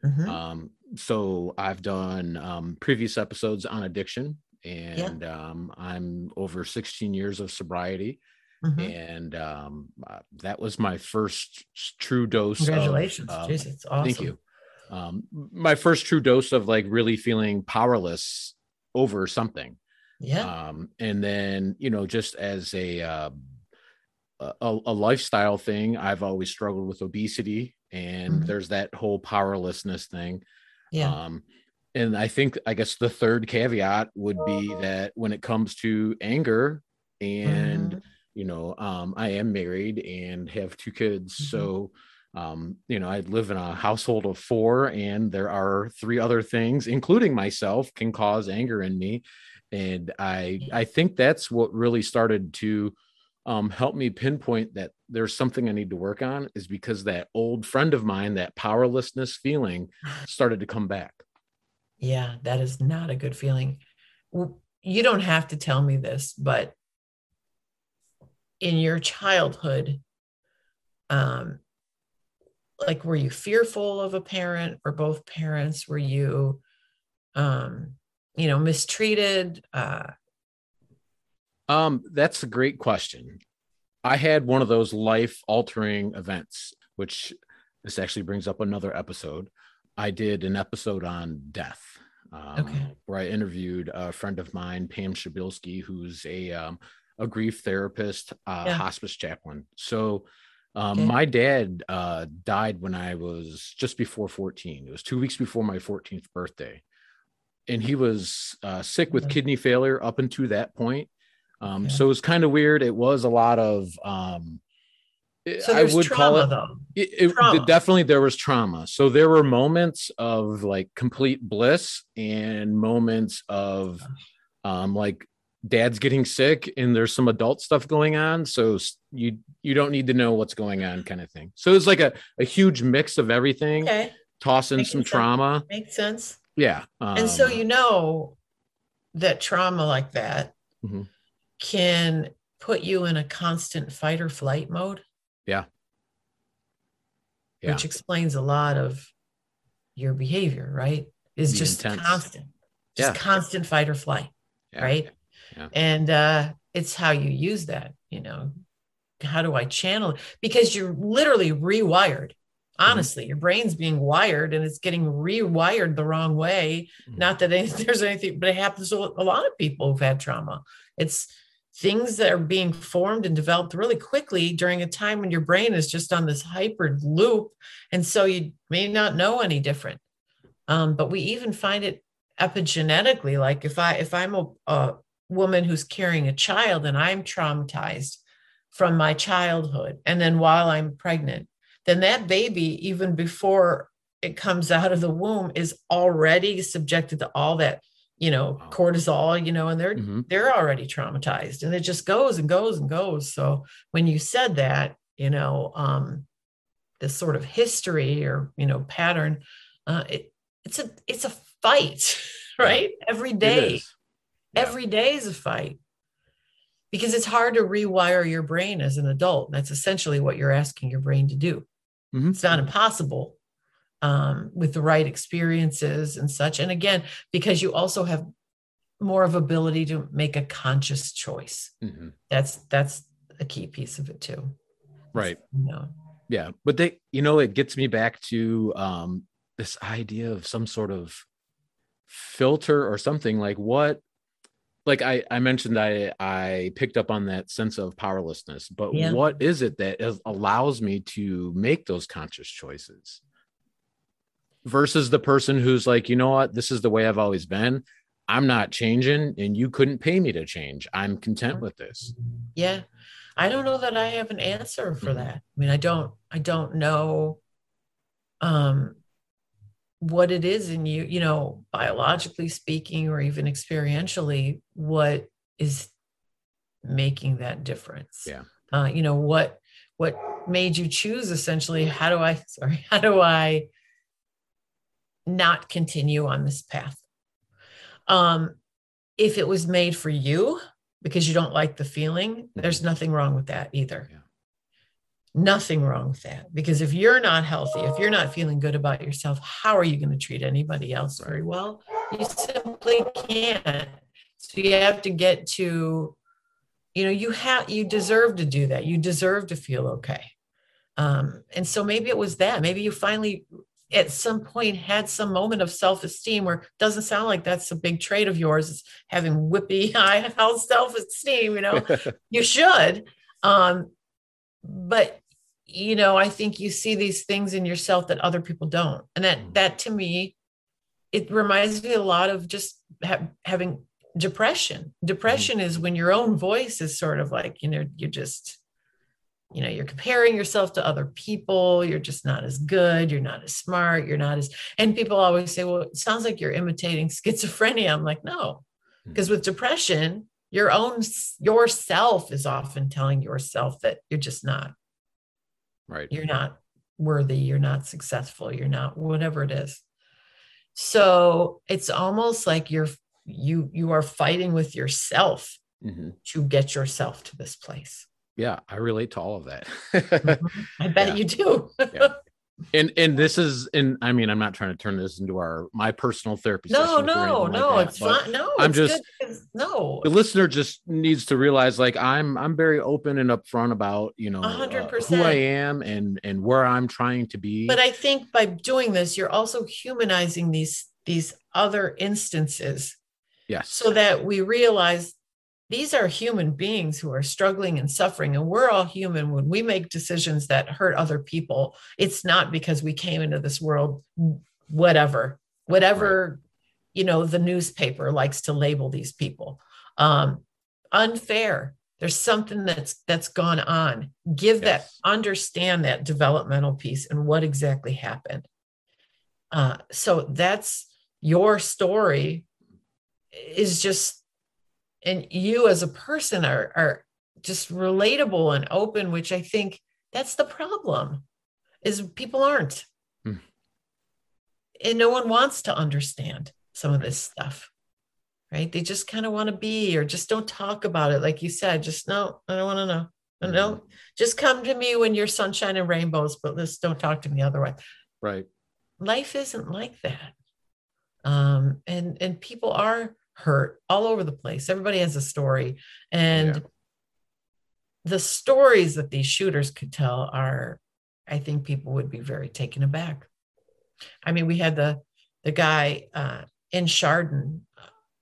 Mm-hmm. Um, so I've done um, previous episodes on addiction, and yeah. um, I'm over 16 years of sobriety. Mm-hmm. And um, uh, that was my first true dose. Congratulations. Of, Jeez, it's awesome. Thank you. Um, my first true dose of like really feeling powerless over something. Yeah. Um, and then, you know, just as a, uh, a, a lifestyle thing, I've always struggled with obesity and mm-hmm. there's that whole powerlessness thing. Yeah. Um, and I think, I guess the third caveat would be [laughs] that when it comes to anger and, mm-hmm. You know, um, I am married and have two kids. Mm-hmm. So, um, you know, I live in a household of four, and there are three other things, including myself, can cause anger in me and i i think that's what really started to um, help me pinpoint that there's something i need to work on is because that old friend of mine that powerlessness feeling [sighs] started to come back yeah that is not a good feeling you don't have to tell me this but in your childhood um like were you fearful of a parent or both parents were you um you know mistreated uh um that's a great question i had one of those life altering events which this actually brings up another episode I did an episode on death. Um, Okay. Where I interviewed a friend of mine, Pam Shabilsky, who's a um, a grief therapist, uh, Yeah. hospice chaplain. So, um, Okay. my dad uh, died when I was just before 14. It was two weeks before my 14th birthday, and he was uh, sick with Okay. kidney failure up until that point. Um, Okay. So it was kind of weird. It was a lot of um, So I would call it though. it, it- Trauma. definitely there was trauma so there were moments of like complete bliss and moments of um like dad's getting sick and there's some adult stuff going on so you you don't need to know what's going on kind of thing so it's like a, a huge mix of everything Okay. toss in Making some sense. trauma Makes sense. yeah um, and so you know that trauma like that Mhm. can put you in a constant fight or flight mode Yeah. Yeah. which explains a lot of your behavior right is just intense. constant just Yeah. constant fight or flight yeah, right Yeah. and uh it's how you use that you know how do i channel it? because you're literally rewired Mm-hmm. honestly your brain's being wired and it's getting rewired the wrong way Mhm. not that [laughs] there's anything but it happens to a lot of people who've had trauma it's things that are being formed and developed really quickly during a time when your brain is just on this hyper loop and so you may not know any different um, but we even find it epigenetically like if i if i'm a, a woman who's carrying a child and i'm traumatized from my childhood and then while i'm pregnant then that baby even before it comes out of the womb is already subjected to all that you know Wow. cortisol you know and they're Mhm. they're already traumatized and it just goes and goes and goes so when you said that you know um this sort of history or you know pattern uh it, it's a it's a fight [laughs] right every It day. Yeah. every day is a fight. Because it's hard to rewire your brain as an adult. That's essentially what you're asking your brain to do. Mhm. it's not impossible um, with the right experiences and such. And again because you also have more of ability to make a conscious choice. Mhm. that's that's a key piece of it too. Right. You know yeah. But they you know it gets me back to um this idea of some sort of filter or something. Like what like i i mentioned i i picked up on that sense of powerlessness but Yeah. what is it that is, allows me to make those conscious choices? Versus the person who's like you know what? This is the way i've always been. I'm not changing and you couldn't pay me to change. I'm content with this. Yeah. I don't know that i have an answer for Mhm. that. I mean i don't i don't know um what it is in you you know biologically speaking or even experientially what is making that difference Yeah. uh you know what what made you choose essentially how do i [laughs] sorry how do i not continue on this path um if it was made for you because you don't like the feeling there's nothing wrong with that either Yeah. Nothing wrong with that because if you're not healthy if you're not feeling good about yourself how are you going to treat anybody else very well you simply can't. So you have to get to you know you have you deserve to do that. You deserve to feel okay. Um and so maybe it was that. Maybe you finally at some point had some moment of self-esteem where it doesn't sound like that's a big trait of yours is having whippy [laughs] high self-esteem you know? [laughs] You should um but you know i think you see these things in yourself that other people don't. And that Mhm. that to me it reminds me a lot of just ha- having depression. Depression is when your own voice is sort of like you know you're just you know you're comparing yourself to other people. You're just not as good. You're not as smart. You're not as and people always say well it sounds like you're imitating schizophrenia. I'm like no. Because with depression your own yourself is often telling yourself that you're just not right you're not worthy you're not successful you're not whatever it is so it's almost like you're you you are fighting with yourself Mhm. to get yourself to this place yeah i relate to all of that [laughs] Mhm. i bet Yeah. you do Yeah. And and this is and i mean i'm not trying to turn this into our my personal therapy no session no like no that, it's but fine no I'm it's just- no. the listener just needs to realize like i'm i'm very open and upfront about you know A hundred uh, who i am and and where i'm trying to be. But i think by doing this you're also humanizing these these other instances. Yes. So that we realize these are human beings who are struggling and suffering and we're all human when we make decisions that hurt other people. It's not because we came into this world whatever whatever you know the newspaper likes to label these people. Um unfair. There's something that's that's gone on. Give that understand that developmental piece and what exactly happened. Uh so that's your story is just and you as a person are are just relatable and open which i think that's the problem is people aren't. Hmm. and no one wants to understand some of this stuff right? They just kind of want to be or just don't talk about it like you said just no i don't want to know Mhm. no just come to me when you're sunshine and rainbows but let's don't talk to me otherwise. Right. Life isn't like that. Um and and people are hurt all over the place. Everybody has a story. And Yeah. the stories that these shooters could tell are i think people would be very taken aback. I mean we had the the guy uh in chardon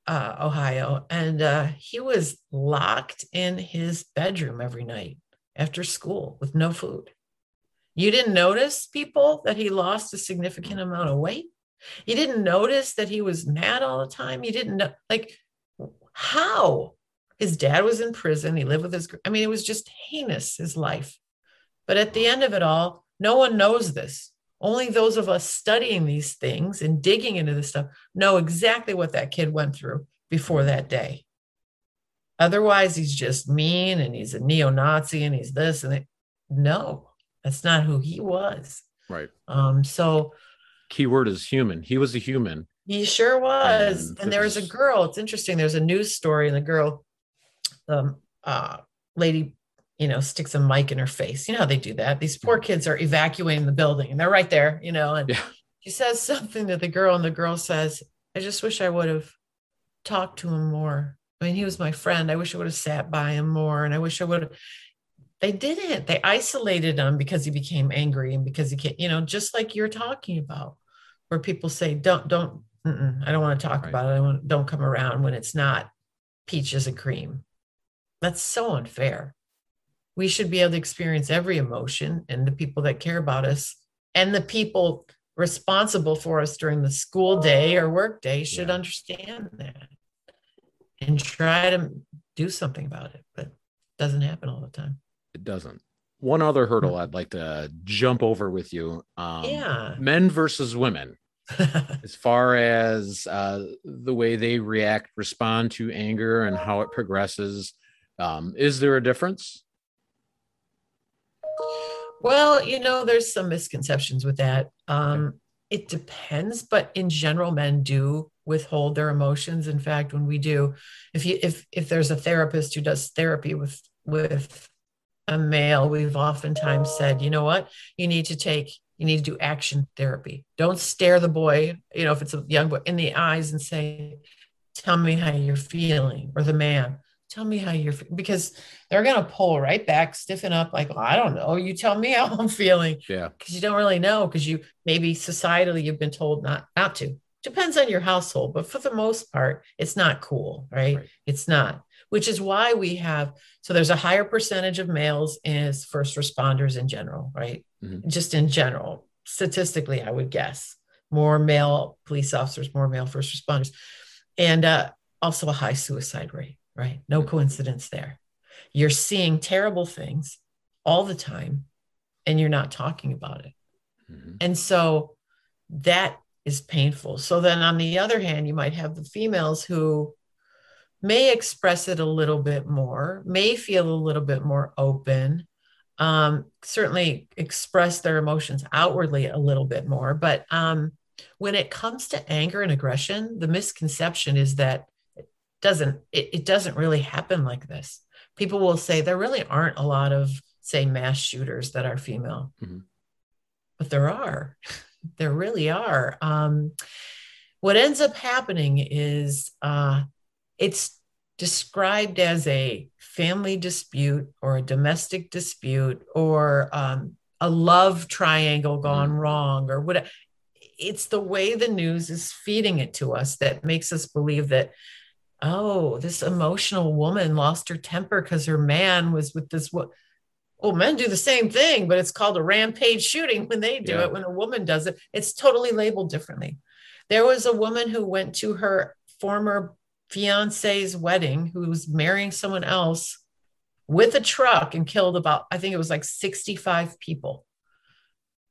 uh, ohio and uh he was locked in his bedroom every night after school with no food. You didn't notice people that he lost a significant amount of weight you didn't notice that he was mad all the time? You didn't know like how? His dad was in prison. He lived with his i mean it was just heinous his life. But at the end of it all no one knows this. Only those of us studying these things and digging into this stuff know exactly what that kid went through before that day. Otherwise he's just mean and he's a neo-nazi and he's this and that. no that's not who he was. Right. Um so keyword is human he was a human He sure was. And And, there was a girl. It's interesting. There's a news story, and the girl, the uh, lady, you know, sticks a mic in her face. You know how they do that. These poor kids are evacuating the building, and they're right there, you know. And Yeah. she says something to the girl, and the girl says, "I just wish I would have talked to him more. I mean, he was my friend. I wish I would have sat by him more, and I wish I would have." They didn't. They isolated him because he became angry and because he can't, you know, just like you're talking about, where people say, "Don't, don't, I don't want to talk Right. about it. I want, don't come around when it's not peaches and cream." That's so unfair. We should be able to experience every emotion, and the people that care about us and the people responsible for us during the school day or work day should Yeah. understand that and try to do something about it. But it doesn't happen all the time. it doesn't one other hurdle i'd like to jump over with you um yeah. men versus women [laughs] as far as uh, the way they react, respond to anger, and how it progresses. Um, is there a difference? Well, you know, there's some misconceptions with that. Um, it depends, but in general, men do withhold their emotions. In fact, when we do, if you if if there's a therapist who does therapy with with a male, we've oftentimes said, you know what, you need to take, you need to do action therapy. Don't stare the boy, you know, if it's a young boy in the eyes and say, tell me how you're feeling, or the man, tell me how you're fe-" because they're going to pull right back, stiffen up, like, well, I don't know. You tell me [laughs] how I'm feeling Yeah. because you don't really know because you maybe societally you've been told not not to. Depends on your household, but for the most part, it's not cool, right? Right. It's not, which is why we have so there's a higher percentage of males as first responders in general, right? Mhm. Just in general, statistically, I would guess more male police officers, more male first responders, and uh, also a high suicide rate, right? No Mhm. coincidence there. You're seeing terrible things all the time, and you're not talking about it. Mhm. And so that is painful. So then on the other hand, you might have the females who may express it a little bit more, may feel a little bit more open, um, certainly express their emotions outwardly a little bit more. But um, when it comes to anger and aggression, the misconception is that it doesn't it, it doesn't really happen like this. People will say there really aren't a lot of say mass shooters that are female. Mhm. but there are. there really are. Um, what ends up happening is uh, it's described as a family dispute or a domestic dispute or um, a love triangle gone mm-hmm. wrong or what it's the way the news is feeding it to us that makes us believe that oh this emotional woman lost her temper because her man was with this what well men do the same thing but it's called a rampage shooting when they do yeah. it when a woman does it it's totally labeled differently there was a woman who went to her former fiance's wedding who was marrying someone else with a truck and killed about i think it was like 65 people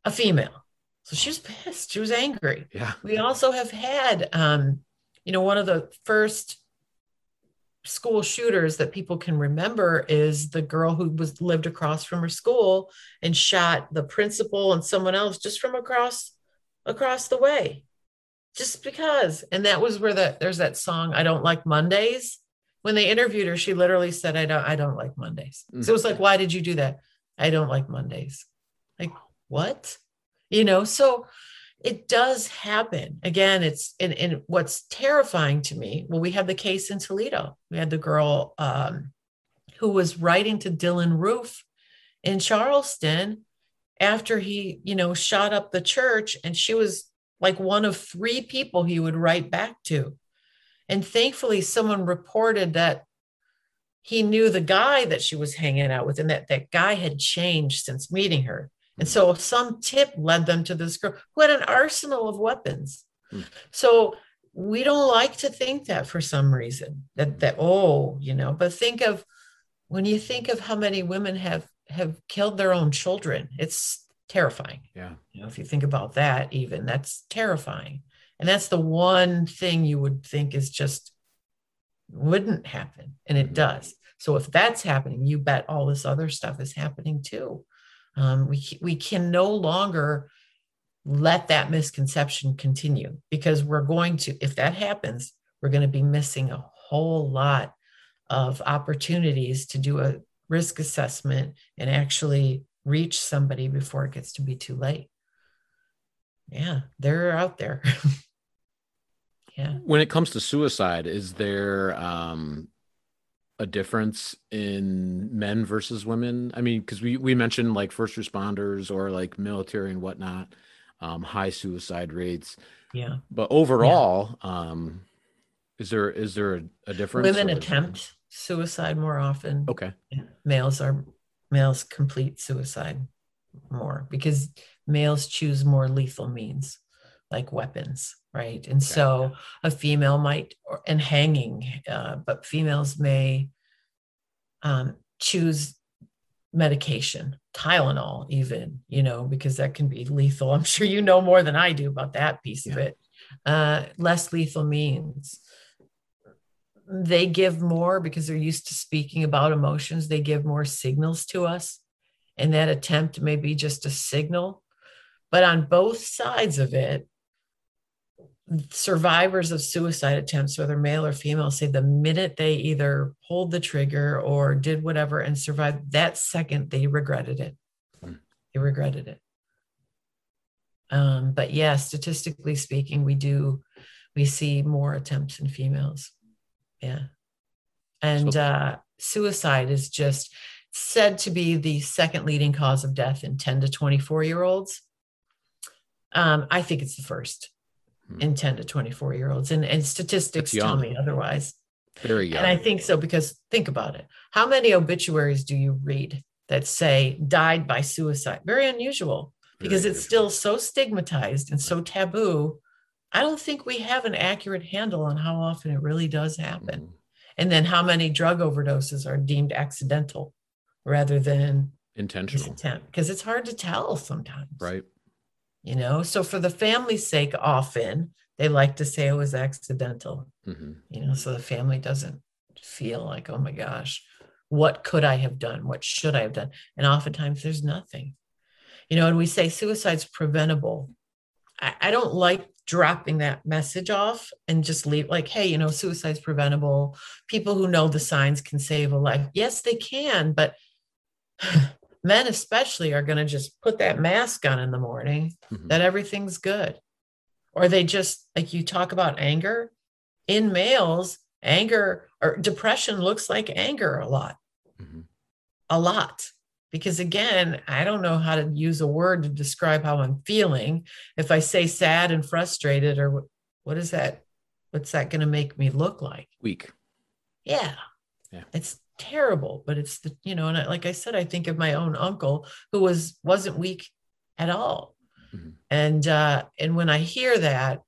a female. So she was pissed. She was angry. Yeah. We also have had um you know one of the first school shooters that people can remember is the girl who was lived across from her school and shot the principal and someone else just from across across the way just because. And that was where the there's that song i don't like mondays. When they interviewed her she literally said i don't i don't like mondays. Mm-hmm. so it was like why did you do that? I don't like mondays. Like what? You know so it does happen. Again it's and, and what's terrifying to me well we had the case in toledo. We had the girl um, who was writing to Dylann roof in charleston after he you know shot up the church and she was like one of three people he would write back to and thankfully someone reported that he knew the guy that she was hanging out with and that that guy had changed since meeting her and so some tip led them to this girl who had an arsenal of weapons. Hmm. So we don't like to think that for some reason that that oh, you know, but think of when you think of how many women have have killed their own children, it's terrifying. Yeah. You know, if you think about that even, that's terrifying. And that's the one thing you would think is just wouldn't happen and it mm-hmm. does. So if that's happening, you bet all this other stuff is happening too. Um, we, we can no longer let that misconception continue because we're going to, if that happens, we're going to be missing a whole lot of opportunities to do a risk assessment and actually reach somebody before it gets to be too late. Yeah, they're out there. [laughs] yeah. When it comes to suicide, is there um a difference in men versus women? I mean, because we we mentioned like first responders or like military and whatnot, um, high suicide rates. Yeah. But overall, yeah. um, is there is there a, a difference? Women attempt suicide more often. Okay. Males are males complete suicide more because males choose more lethal means like weapons right? And so a female might or, and hanging uh, but females may um, choose medication tylenol even you know because that can be lethal. I'm sure you know more than i do about that piece yeah. of it. Uh, less lethal means they give more because they're used to speaking about emotions they give more signals to us and that attempt may be just a signal but on both sides of it survivors of suicide attempts, whether male or female, say the minute they either pulled the trigger or did whatever and survived, that second they regretted it. Mm. They regretted it. Um, but yeah, statistically speaking, we do we see more attempts in females. Yeah. And so, uh, suicide is just said to be the second leading cause of death in 10 to 24 year olds. Um, I think it's the first. Hmm. in 10 to 24 year olds and, and statistics tell me otherwise very young and i think so because think about it how many obituaries do you read that say died by suicide very unusual because very it's still so stigmatized and so taboo i don't think we have an accurate handle on how often it really does happen. Mm-hmm. and then how many drug overdoses are deemed accidental rather than intentional. because it's hard to tell sometimes. Right. You know so for the family's sake often they like to say it was accidental. Mm-hmm. you know so the family doesn't feel like oh my gosh what could i have done? What should i have done? And oftentimes there's nothing. You know and we say suicide's preventable. I, I don't like dropping that message off and just leave like hey you know suicide's preventable. People who know the signs can save a life. Yes they can but [sighs] men especially are going to just put that mask on in the morning Mhm. that everything's good. Or they just like you talk about anger in males anger or depression looks like anger a lot. Mhm. a lot because again i don't know how to use a word to describe how i'm feeling if i say sad and frustrated or what, is that what's that going to make me look like Weak. yeah. Yeah. It's terrible, but it's the, you know, and I, like I said, I think of my own uncle who was wasn't weak at all. Mhm. And uh and when I hear that,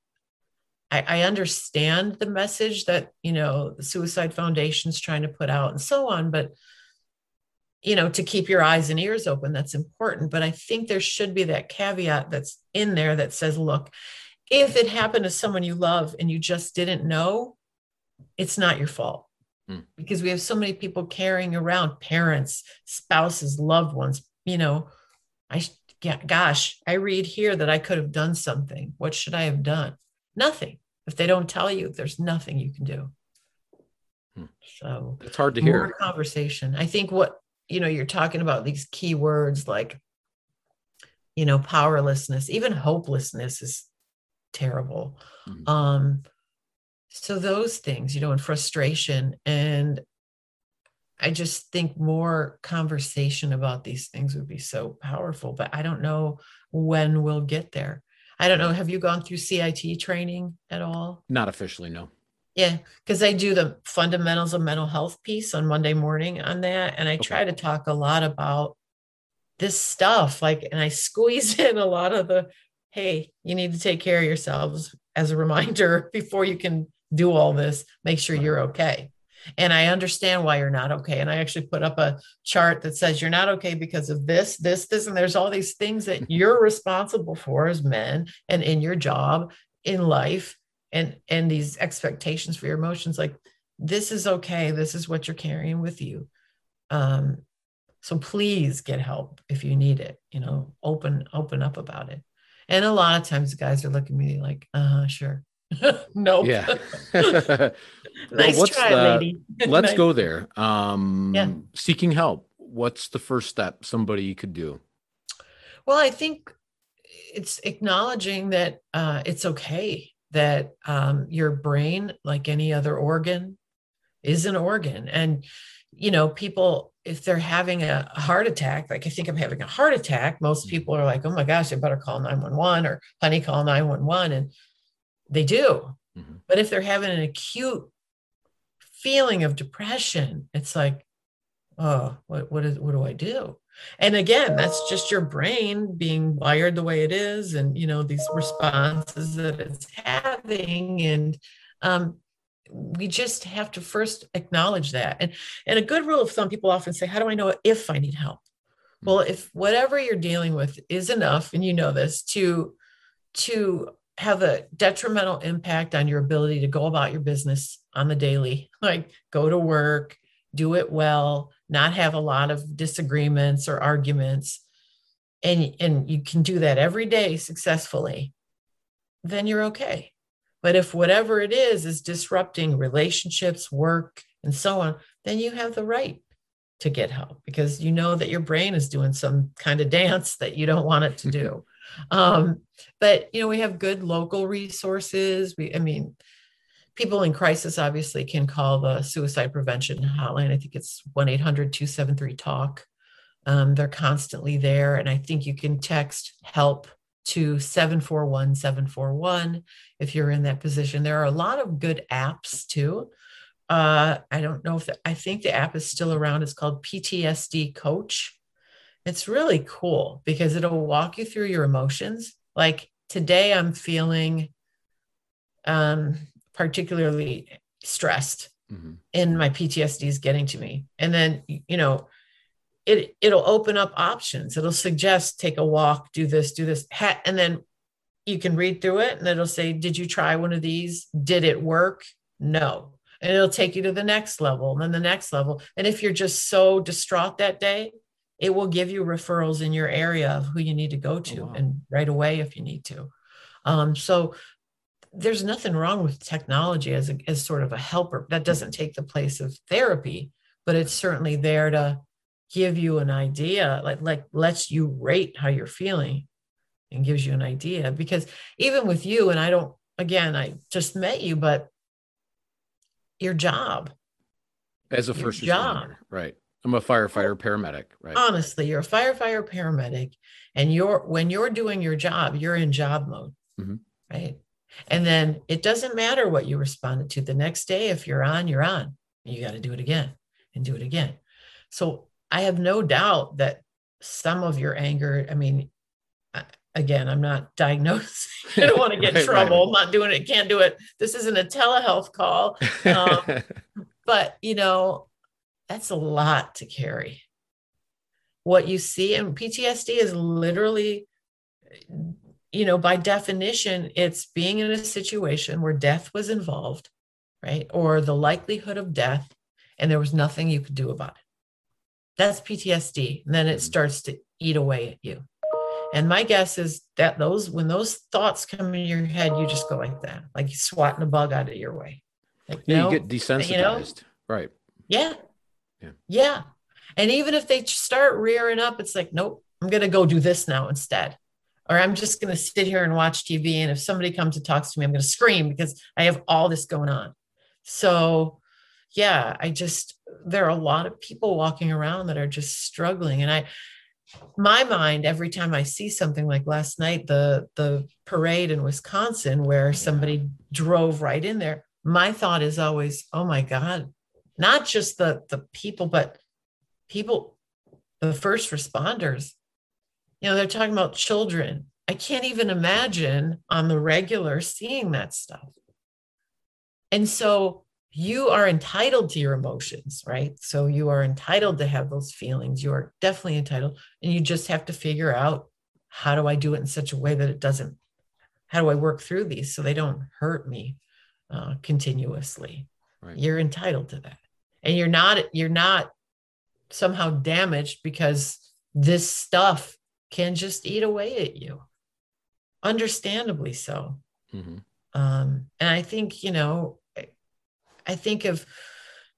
I, I understand the message that, you know, the Suicide Foundation's trying to put out and so on, but you know, to keep your eyes and ears open, that's important. But I think there should be that caveat that's in there that says, look, if it happened to someone you love and you just didn't know, it's not your fault Mm. because we have so many people carrying around parents, spouses, loved ones. You know, I, yeah, gosh, I read here that I could have done something. What should I have done? Nothing. If they don't tell you, there's nothing you can do. Hmm. So, It's hard to hear. conversation. I think what, you know, you're talking about these key words like, you know, powerlessness, even hopelessness is terrible. Mhm. Um, so those things, you know, and frustration. And I just think more conversation about these things would be so powerful, but I don't know when we'll get there. I don't know. Have you gone through CIT training at all? Not officially, no. Yeah, because I do the fundamentals of mental health piece on Monday morning on that. And I try to talk a lot about this stuff. Like, and I squeeze [laughs] in a lot of the, hey, you need to take care of yourselves as a reminder [laughs] before you can do all this. Make sure you're okay. And I understand why you're not okay. And I actually put up a chart that says you're not okay because of this, this, this, and there's all these things that [laughs] you're responsible for as men and in your job, in life, and and these expectations for your emotions. Like this is okay. This is what you're carrying with you. Um, so please get help if you need it. You know, open open up about it. And a lot of times, the guys are looking at me like, "Uh huh, sure." [laughs] nope. Yeah. [laughs] [laughs] nice what's try, the- lady. Let's Nice. go there. Um, Yeah. Seeking help. What's the first step somebody could do? Well, I think it's acknowledging that uh, it's okay that um, your brain, like any other organ, is an organ. And, you know, people, if they're having a heart attack, like I think I'm having a heart attack, most people are like, oh my gosh, I better call 911 or honey, call 911. And they do. Mhm. But if they're having an acute feeling of depression, it's like, oh, what, what is what do I do? And again, that's just your brain being wired the way it is, and you know these responses that it's having, and um, we just have to first acknowledge that. And and a good rule of thumb, people often say, "How do I know if I need help?" Well, if whatever you're dealing with is enough, and you know this, to to have a detrimental impact on your ability to go about your business on the daily, like go to work, do it well, not have a lot of disagreements or arguments, and, and you can do that every day successfully, then you're okay. But if whatever it is is disrupting relationships, work, and so on, then you have the right to get help because you know that your brain is doing some kind of dance that you don't want it to do. [laughs] um, but you know, we have good local resources. We, I mean, people in crisis obviously can call the suicide prevention hotline. I think it's 1 800 273 TALK. Um, they're constantly there. And I think you can text help to 741 741 if you're in that position. There are a lot of good apps too. Uh, I don't know if the, I think the app is still around. It's called PTSD Coach. It's really cool because it'll walk you through your emotions. Like today, I'm feeling um, particularly stressed Mhm. and my PTSD is getting to me. And then, you know, it it'll open up options. It'll suggest take a walk, do this, do this, and then you can read through it and it'll say, Did you try one of these? Did it work? No. And it'll take you to the next level and then the next level. And if you're just so distraught that day, it will give you referrals in your area of who you need to go to wow. and right away if you need to. Um, so there's nothing wrong with technology as a, as sort of a helper. That doesn't take the place of therapy, but it's certainly there to give you an idea, like like lets you rate how you're feeling and gives you an idea. Because even with you, and I don't again, I just met you, but your job. As a first job. right. I'm a firefighter, paramedic, right? Honestly, you're a firefighter, paramedic, and you're when you're doing your job, you're in job mode, mm-hmm. right? And then it doesn't matter what you responded to the next day. If you're on, you're on. You got to do it again and do it again. So I have no doubt that some of your anger, I mean, again, I'm not [laughs] diagnosing. I don't want to get in trouble. Right. I'm not doing it. Can't do it. This isn't a telehealth call. Um, [laughs] but, you know, that's a lot to carry. What you see in PTSD is literally, you know, by definition, it's being in a situation where death was involved, right? Or the likelihood of death, and there was nothing you could do about it. That's PTSD. And then it mm-hmm. starts to eat away at you. And my guess is that those, when those thoughts come in your head, you just go like that, like you swatting a bug out of your way. Like, yeah, you get desensitized. You know? Right. Yeah. Yeah. Yeah. And even if they start rearing up, it's like, nope, I'm going to go do this now instead. Or I'm just going to sit here and watch TV. And if somebody comes and talks to me, I'm going to scream because I have all this going on. So, yeah, I just, there are a lot of people walking around that are just struggling. And I, my mind every time i see something like last night the the parade in wisconsin where somebody drove right in there my thought is always oh my god not just the the people but people the first responders you know they're talking about children i can't even imagine on the regular seeing that stuff and so you are entitled to your emotions, right? So you are entitled to have those feelings. You are definitely entitled. And you just have to figure out how do I do it in such a way that it doesn't, how do I work through these so they don't hurt me uh, continuously? Right. You're entitled to that. And you're not, you're not somehow damaged because this stuff can just eat away at you. Understandably so. Mm-hmm. Um, and I think, you know, I think of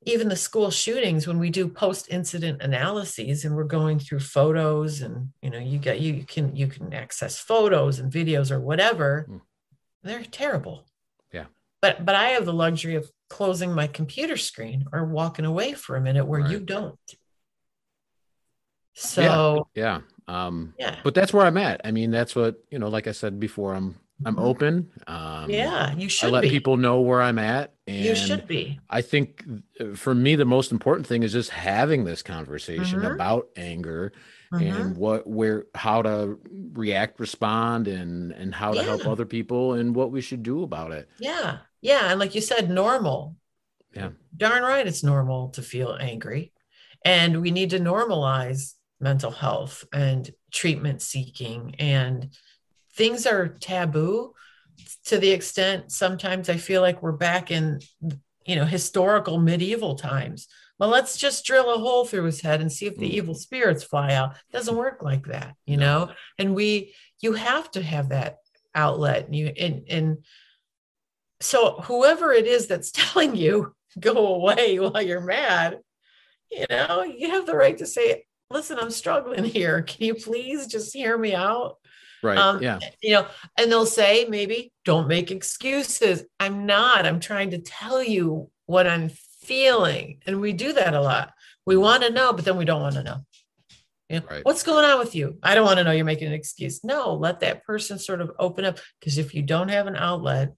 even the school shootings when we do post incident analyses and we're going through photos and you know you get you can you can access photos and videos or whatever mm. they're terrible yeah but but i have the luxury of closing my computer screen or walking away for a minute where right. you don't so yeah, yeah um yeah but that's where i'm at i mean that's what you know like i said before i'm I'm mm-hmm. open. Um, yeah, you should. I let be. people know where I'm at. And you should be. I think uh, for me, the most important thing is just having this conversation mm-hmm. about anger mm-hmm. and what, where, how to react, respond, and and how to yeah. help other people and what we should do about it. Yeah, yeah, and like you said, normal. Yeah, darn right, it's normal to feel angry, and we need to normalize mental health and treatment seeking and things are taboo to the extent sometimes I feel like we're back in, you know, historical medieval times. Well, let's just drill a hole through his head and see if the mm. evil spirits fly out. It doesn't work like that, you know. And we, you have to have that outlet. And you, and and so whoever it is that's [laughs] telling you go away while you're mad, you know, you have the right to say, "Listen, I'm struggling [laughs] here. Can you please just hear me out?" Right. Um, yeah. You know, and they'll say, maybe don't make excuses. I'm not. I'm trying to tell you what I'm feeling. And we do that a lot. We want to know, but then we don't want to know. You know right. What's going on with you? I don't want to know you're making an excuse. No, let that person sort of open up. Because if you don't have an outlet,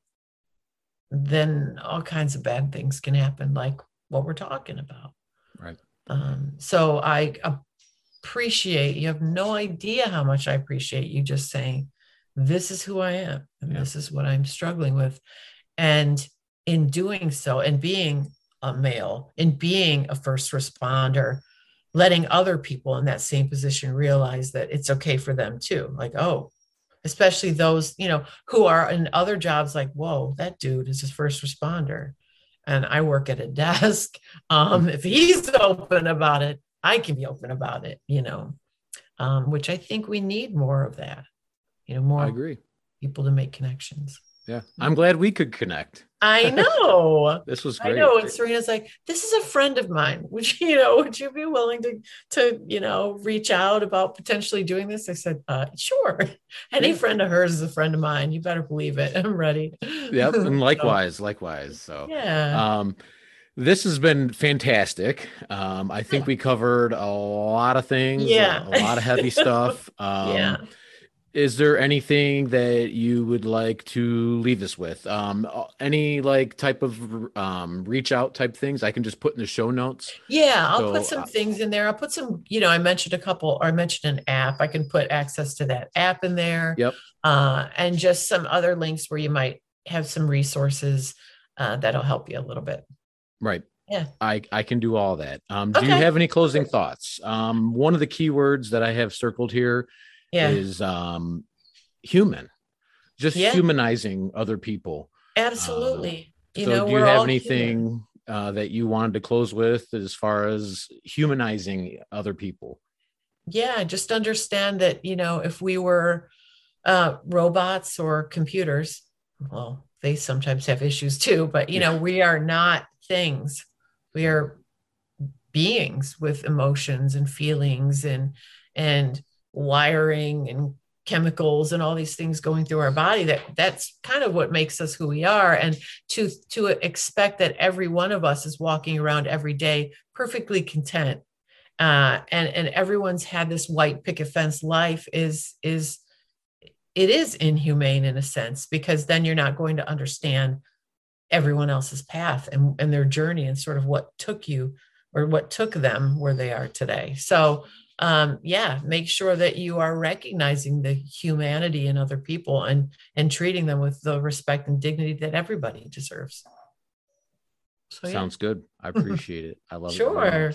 then all kinds of bad things can happen, like what we're talking about. Right. Um, so I appreciate, you have no idea how much I appreciate you just saying, this is who I am and yeah. this is what I'm struggling with. And in doing so, and being a male, in being a first responder, letting other people in that same position realize that it's okay for them too. Like, oh, especially those, you know, who are in other jobs like, whoa, that dude is a first responder. And I work at a [laughs] desk. Um, if he's [laughs] open about it, I can be open about it, you know, um, which I think we need more of that, you know, more I agree. people to make connections. Yeah. I'm glad we could connect. I [laughs] know. this was I know. And Serena's like, this is a friend of mine. [laughs] Would you, you know, would you be willing to to, you know, reach out about potentially doing this? I said, uh, sure. [laughs] Any Yeah. friend of hers is a friend of mine. You better believe it. I'm ready. Yep. And likewise, likewise. So yeah. um this has been fantastic. Um, I think we covered a lot of things, a- Yeah. a, lot of heavy [laughs] stuff. Um, yeah. is there anything that you would like to leave us with um any like type of um reach out type things i can just put in the show notes Yeah, I'll So, put some uh, things in there. I'll put some, you know, I mentioned a couple, or I mentioned an app. I can put access to that app in there. Yep. Uh, and just some other links where you might have some resources uh, that'll help you a little bit. Right. Yeah. i i can do all that. Um do you have any closing thoughts? Um one of the keywords that i have circled here Yeah, is um human just Yeah. humanizing other people. Absolutely. you so know, do you have anything uh, that you wanted to close with as far as humanizing other people? Yeah, just understand that, you know, if we were uh, robots or computers, well, they sometimes have issues too, but, you know, we are not things. We are beings with emotions and feelings and, and wiring and chemicals and all these things going through our body that that's kind of what makes us who we are and to to expect that every one of us is walking around every day perfectly content uh, and and everyone's had this white picket fence life is is it is inhumane in a sense because then you're not going to understand everyone else's path and, and their journey and sort of what took you or what took them where they are today so um, yeah make sure that you are recognizing the humanity in other people and and treating them with the respect and dignity that everybody deserves so Oh, yeah. Sounds good. I [laughs] appreciate it. I love it. Sure.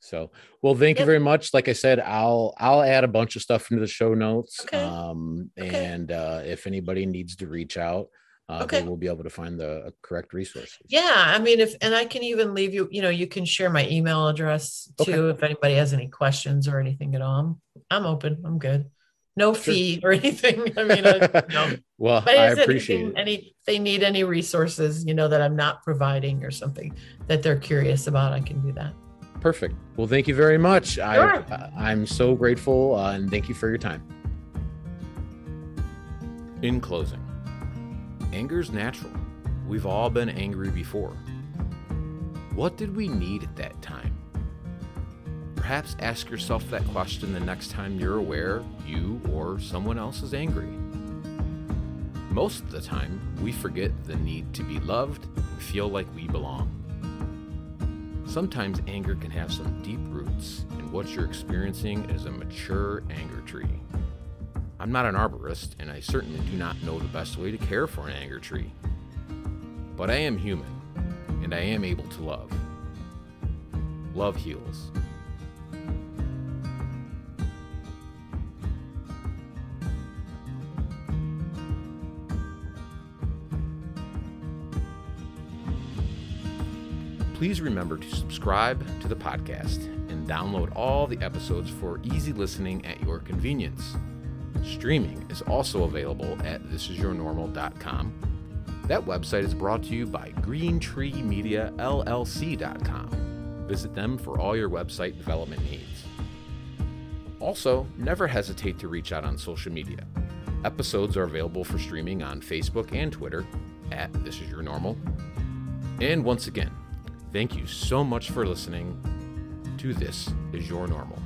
So, well, thank you very much. Like I said, I'll I'll add a bunch of stuff into the show notes. Okay. Um, Okay. and uh, if anybody needs to reach out, uh, they will be able to find the uh, correct resources. Yeah, I mean, if and I can even leave you, you know, you can share my email address Okay. too if anybody has any questions or anything at all. I'm, I'm open. I'm good. No fee or [laughs] anything. I mean, I, [laughs] no. well, But I appreciate anything, it. any they need any resources, you know, that I'm not providing or something that they're curious about, I can do that. Perfect. Well, thank you very much. I Sure. I- I'm so grateful, uh, and thank you for your time. In closing, anger's natural. We've all been angry before. What did we need at that time? Perhaps ask yourself that question the next time you're aware you or someone else is angry. Most of the time, we forget the need to be loved and feel like we belong. Sometimes anger can have some deep roots, and what you're experiencing is a mature anger tree. I'm not an arborist, and I certainly do not know the best way to care for an anger tree. But I am human, and I am able to love. Love heals. Please remember to subscribe to the podcast and download all the episodes for easy listening at your convenience. Streaming is also available at thisisyournormal.com. That website is brought to you by greentreemediallc.com. Visit them for all your website development needs. Also, never hesitate to reach out on social media. Episodes are available for streaming on Facebook and Twitter at This Is Your Normal. And once again, thank you so much for listening to This Is Your Normal.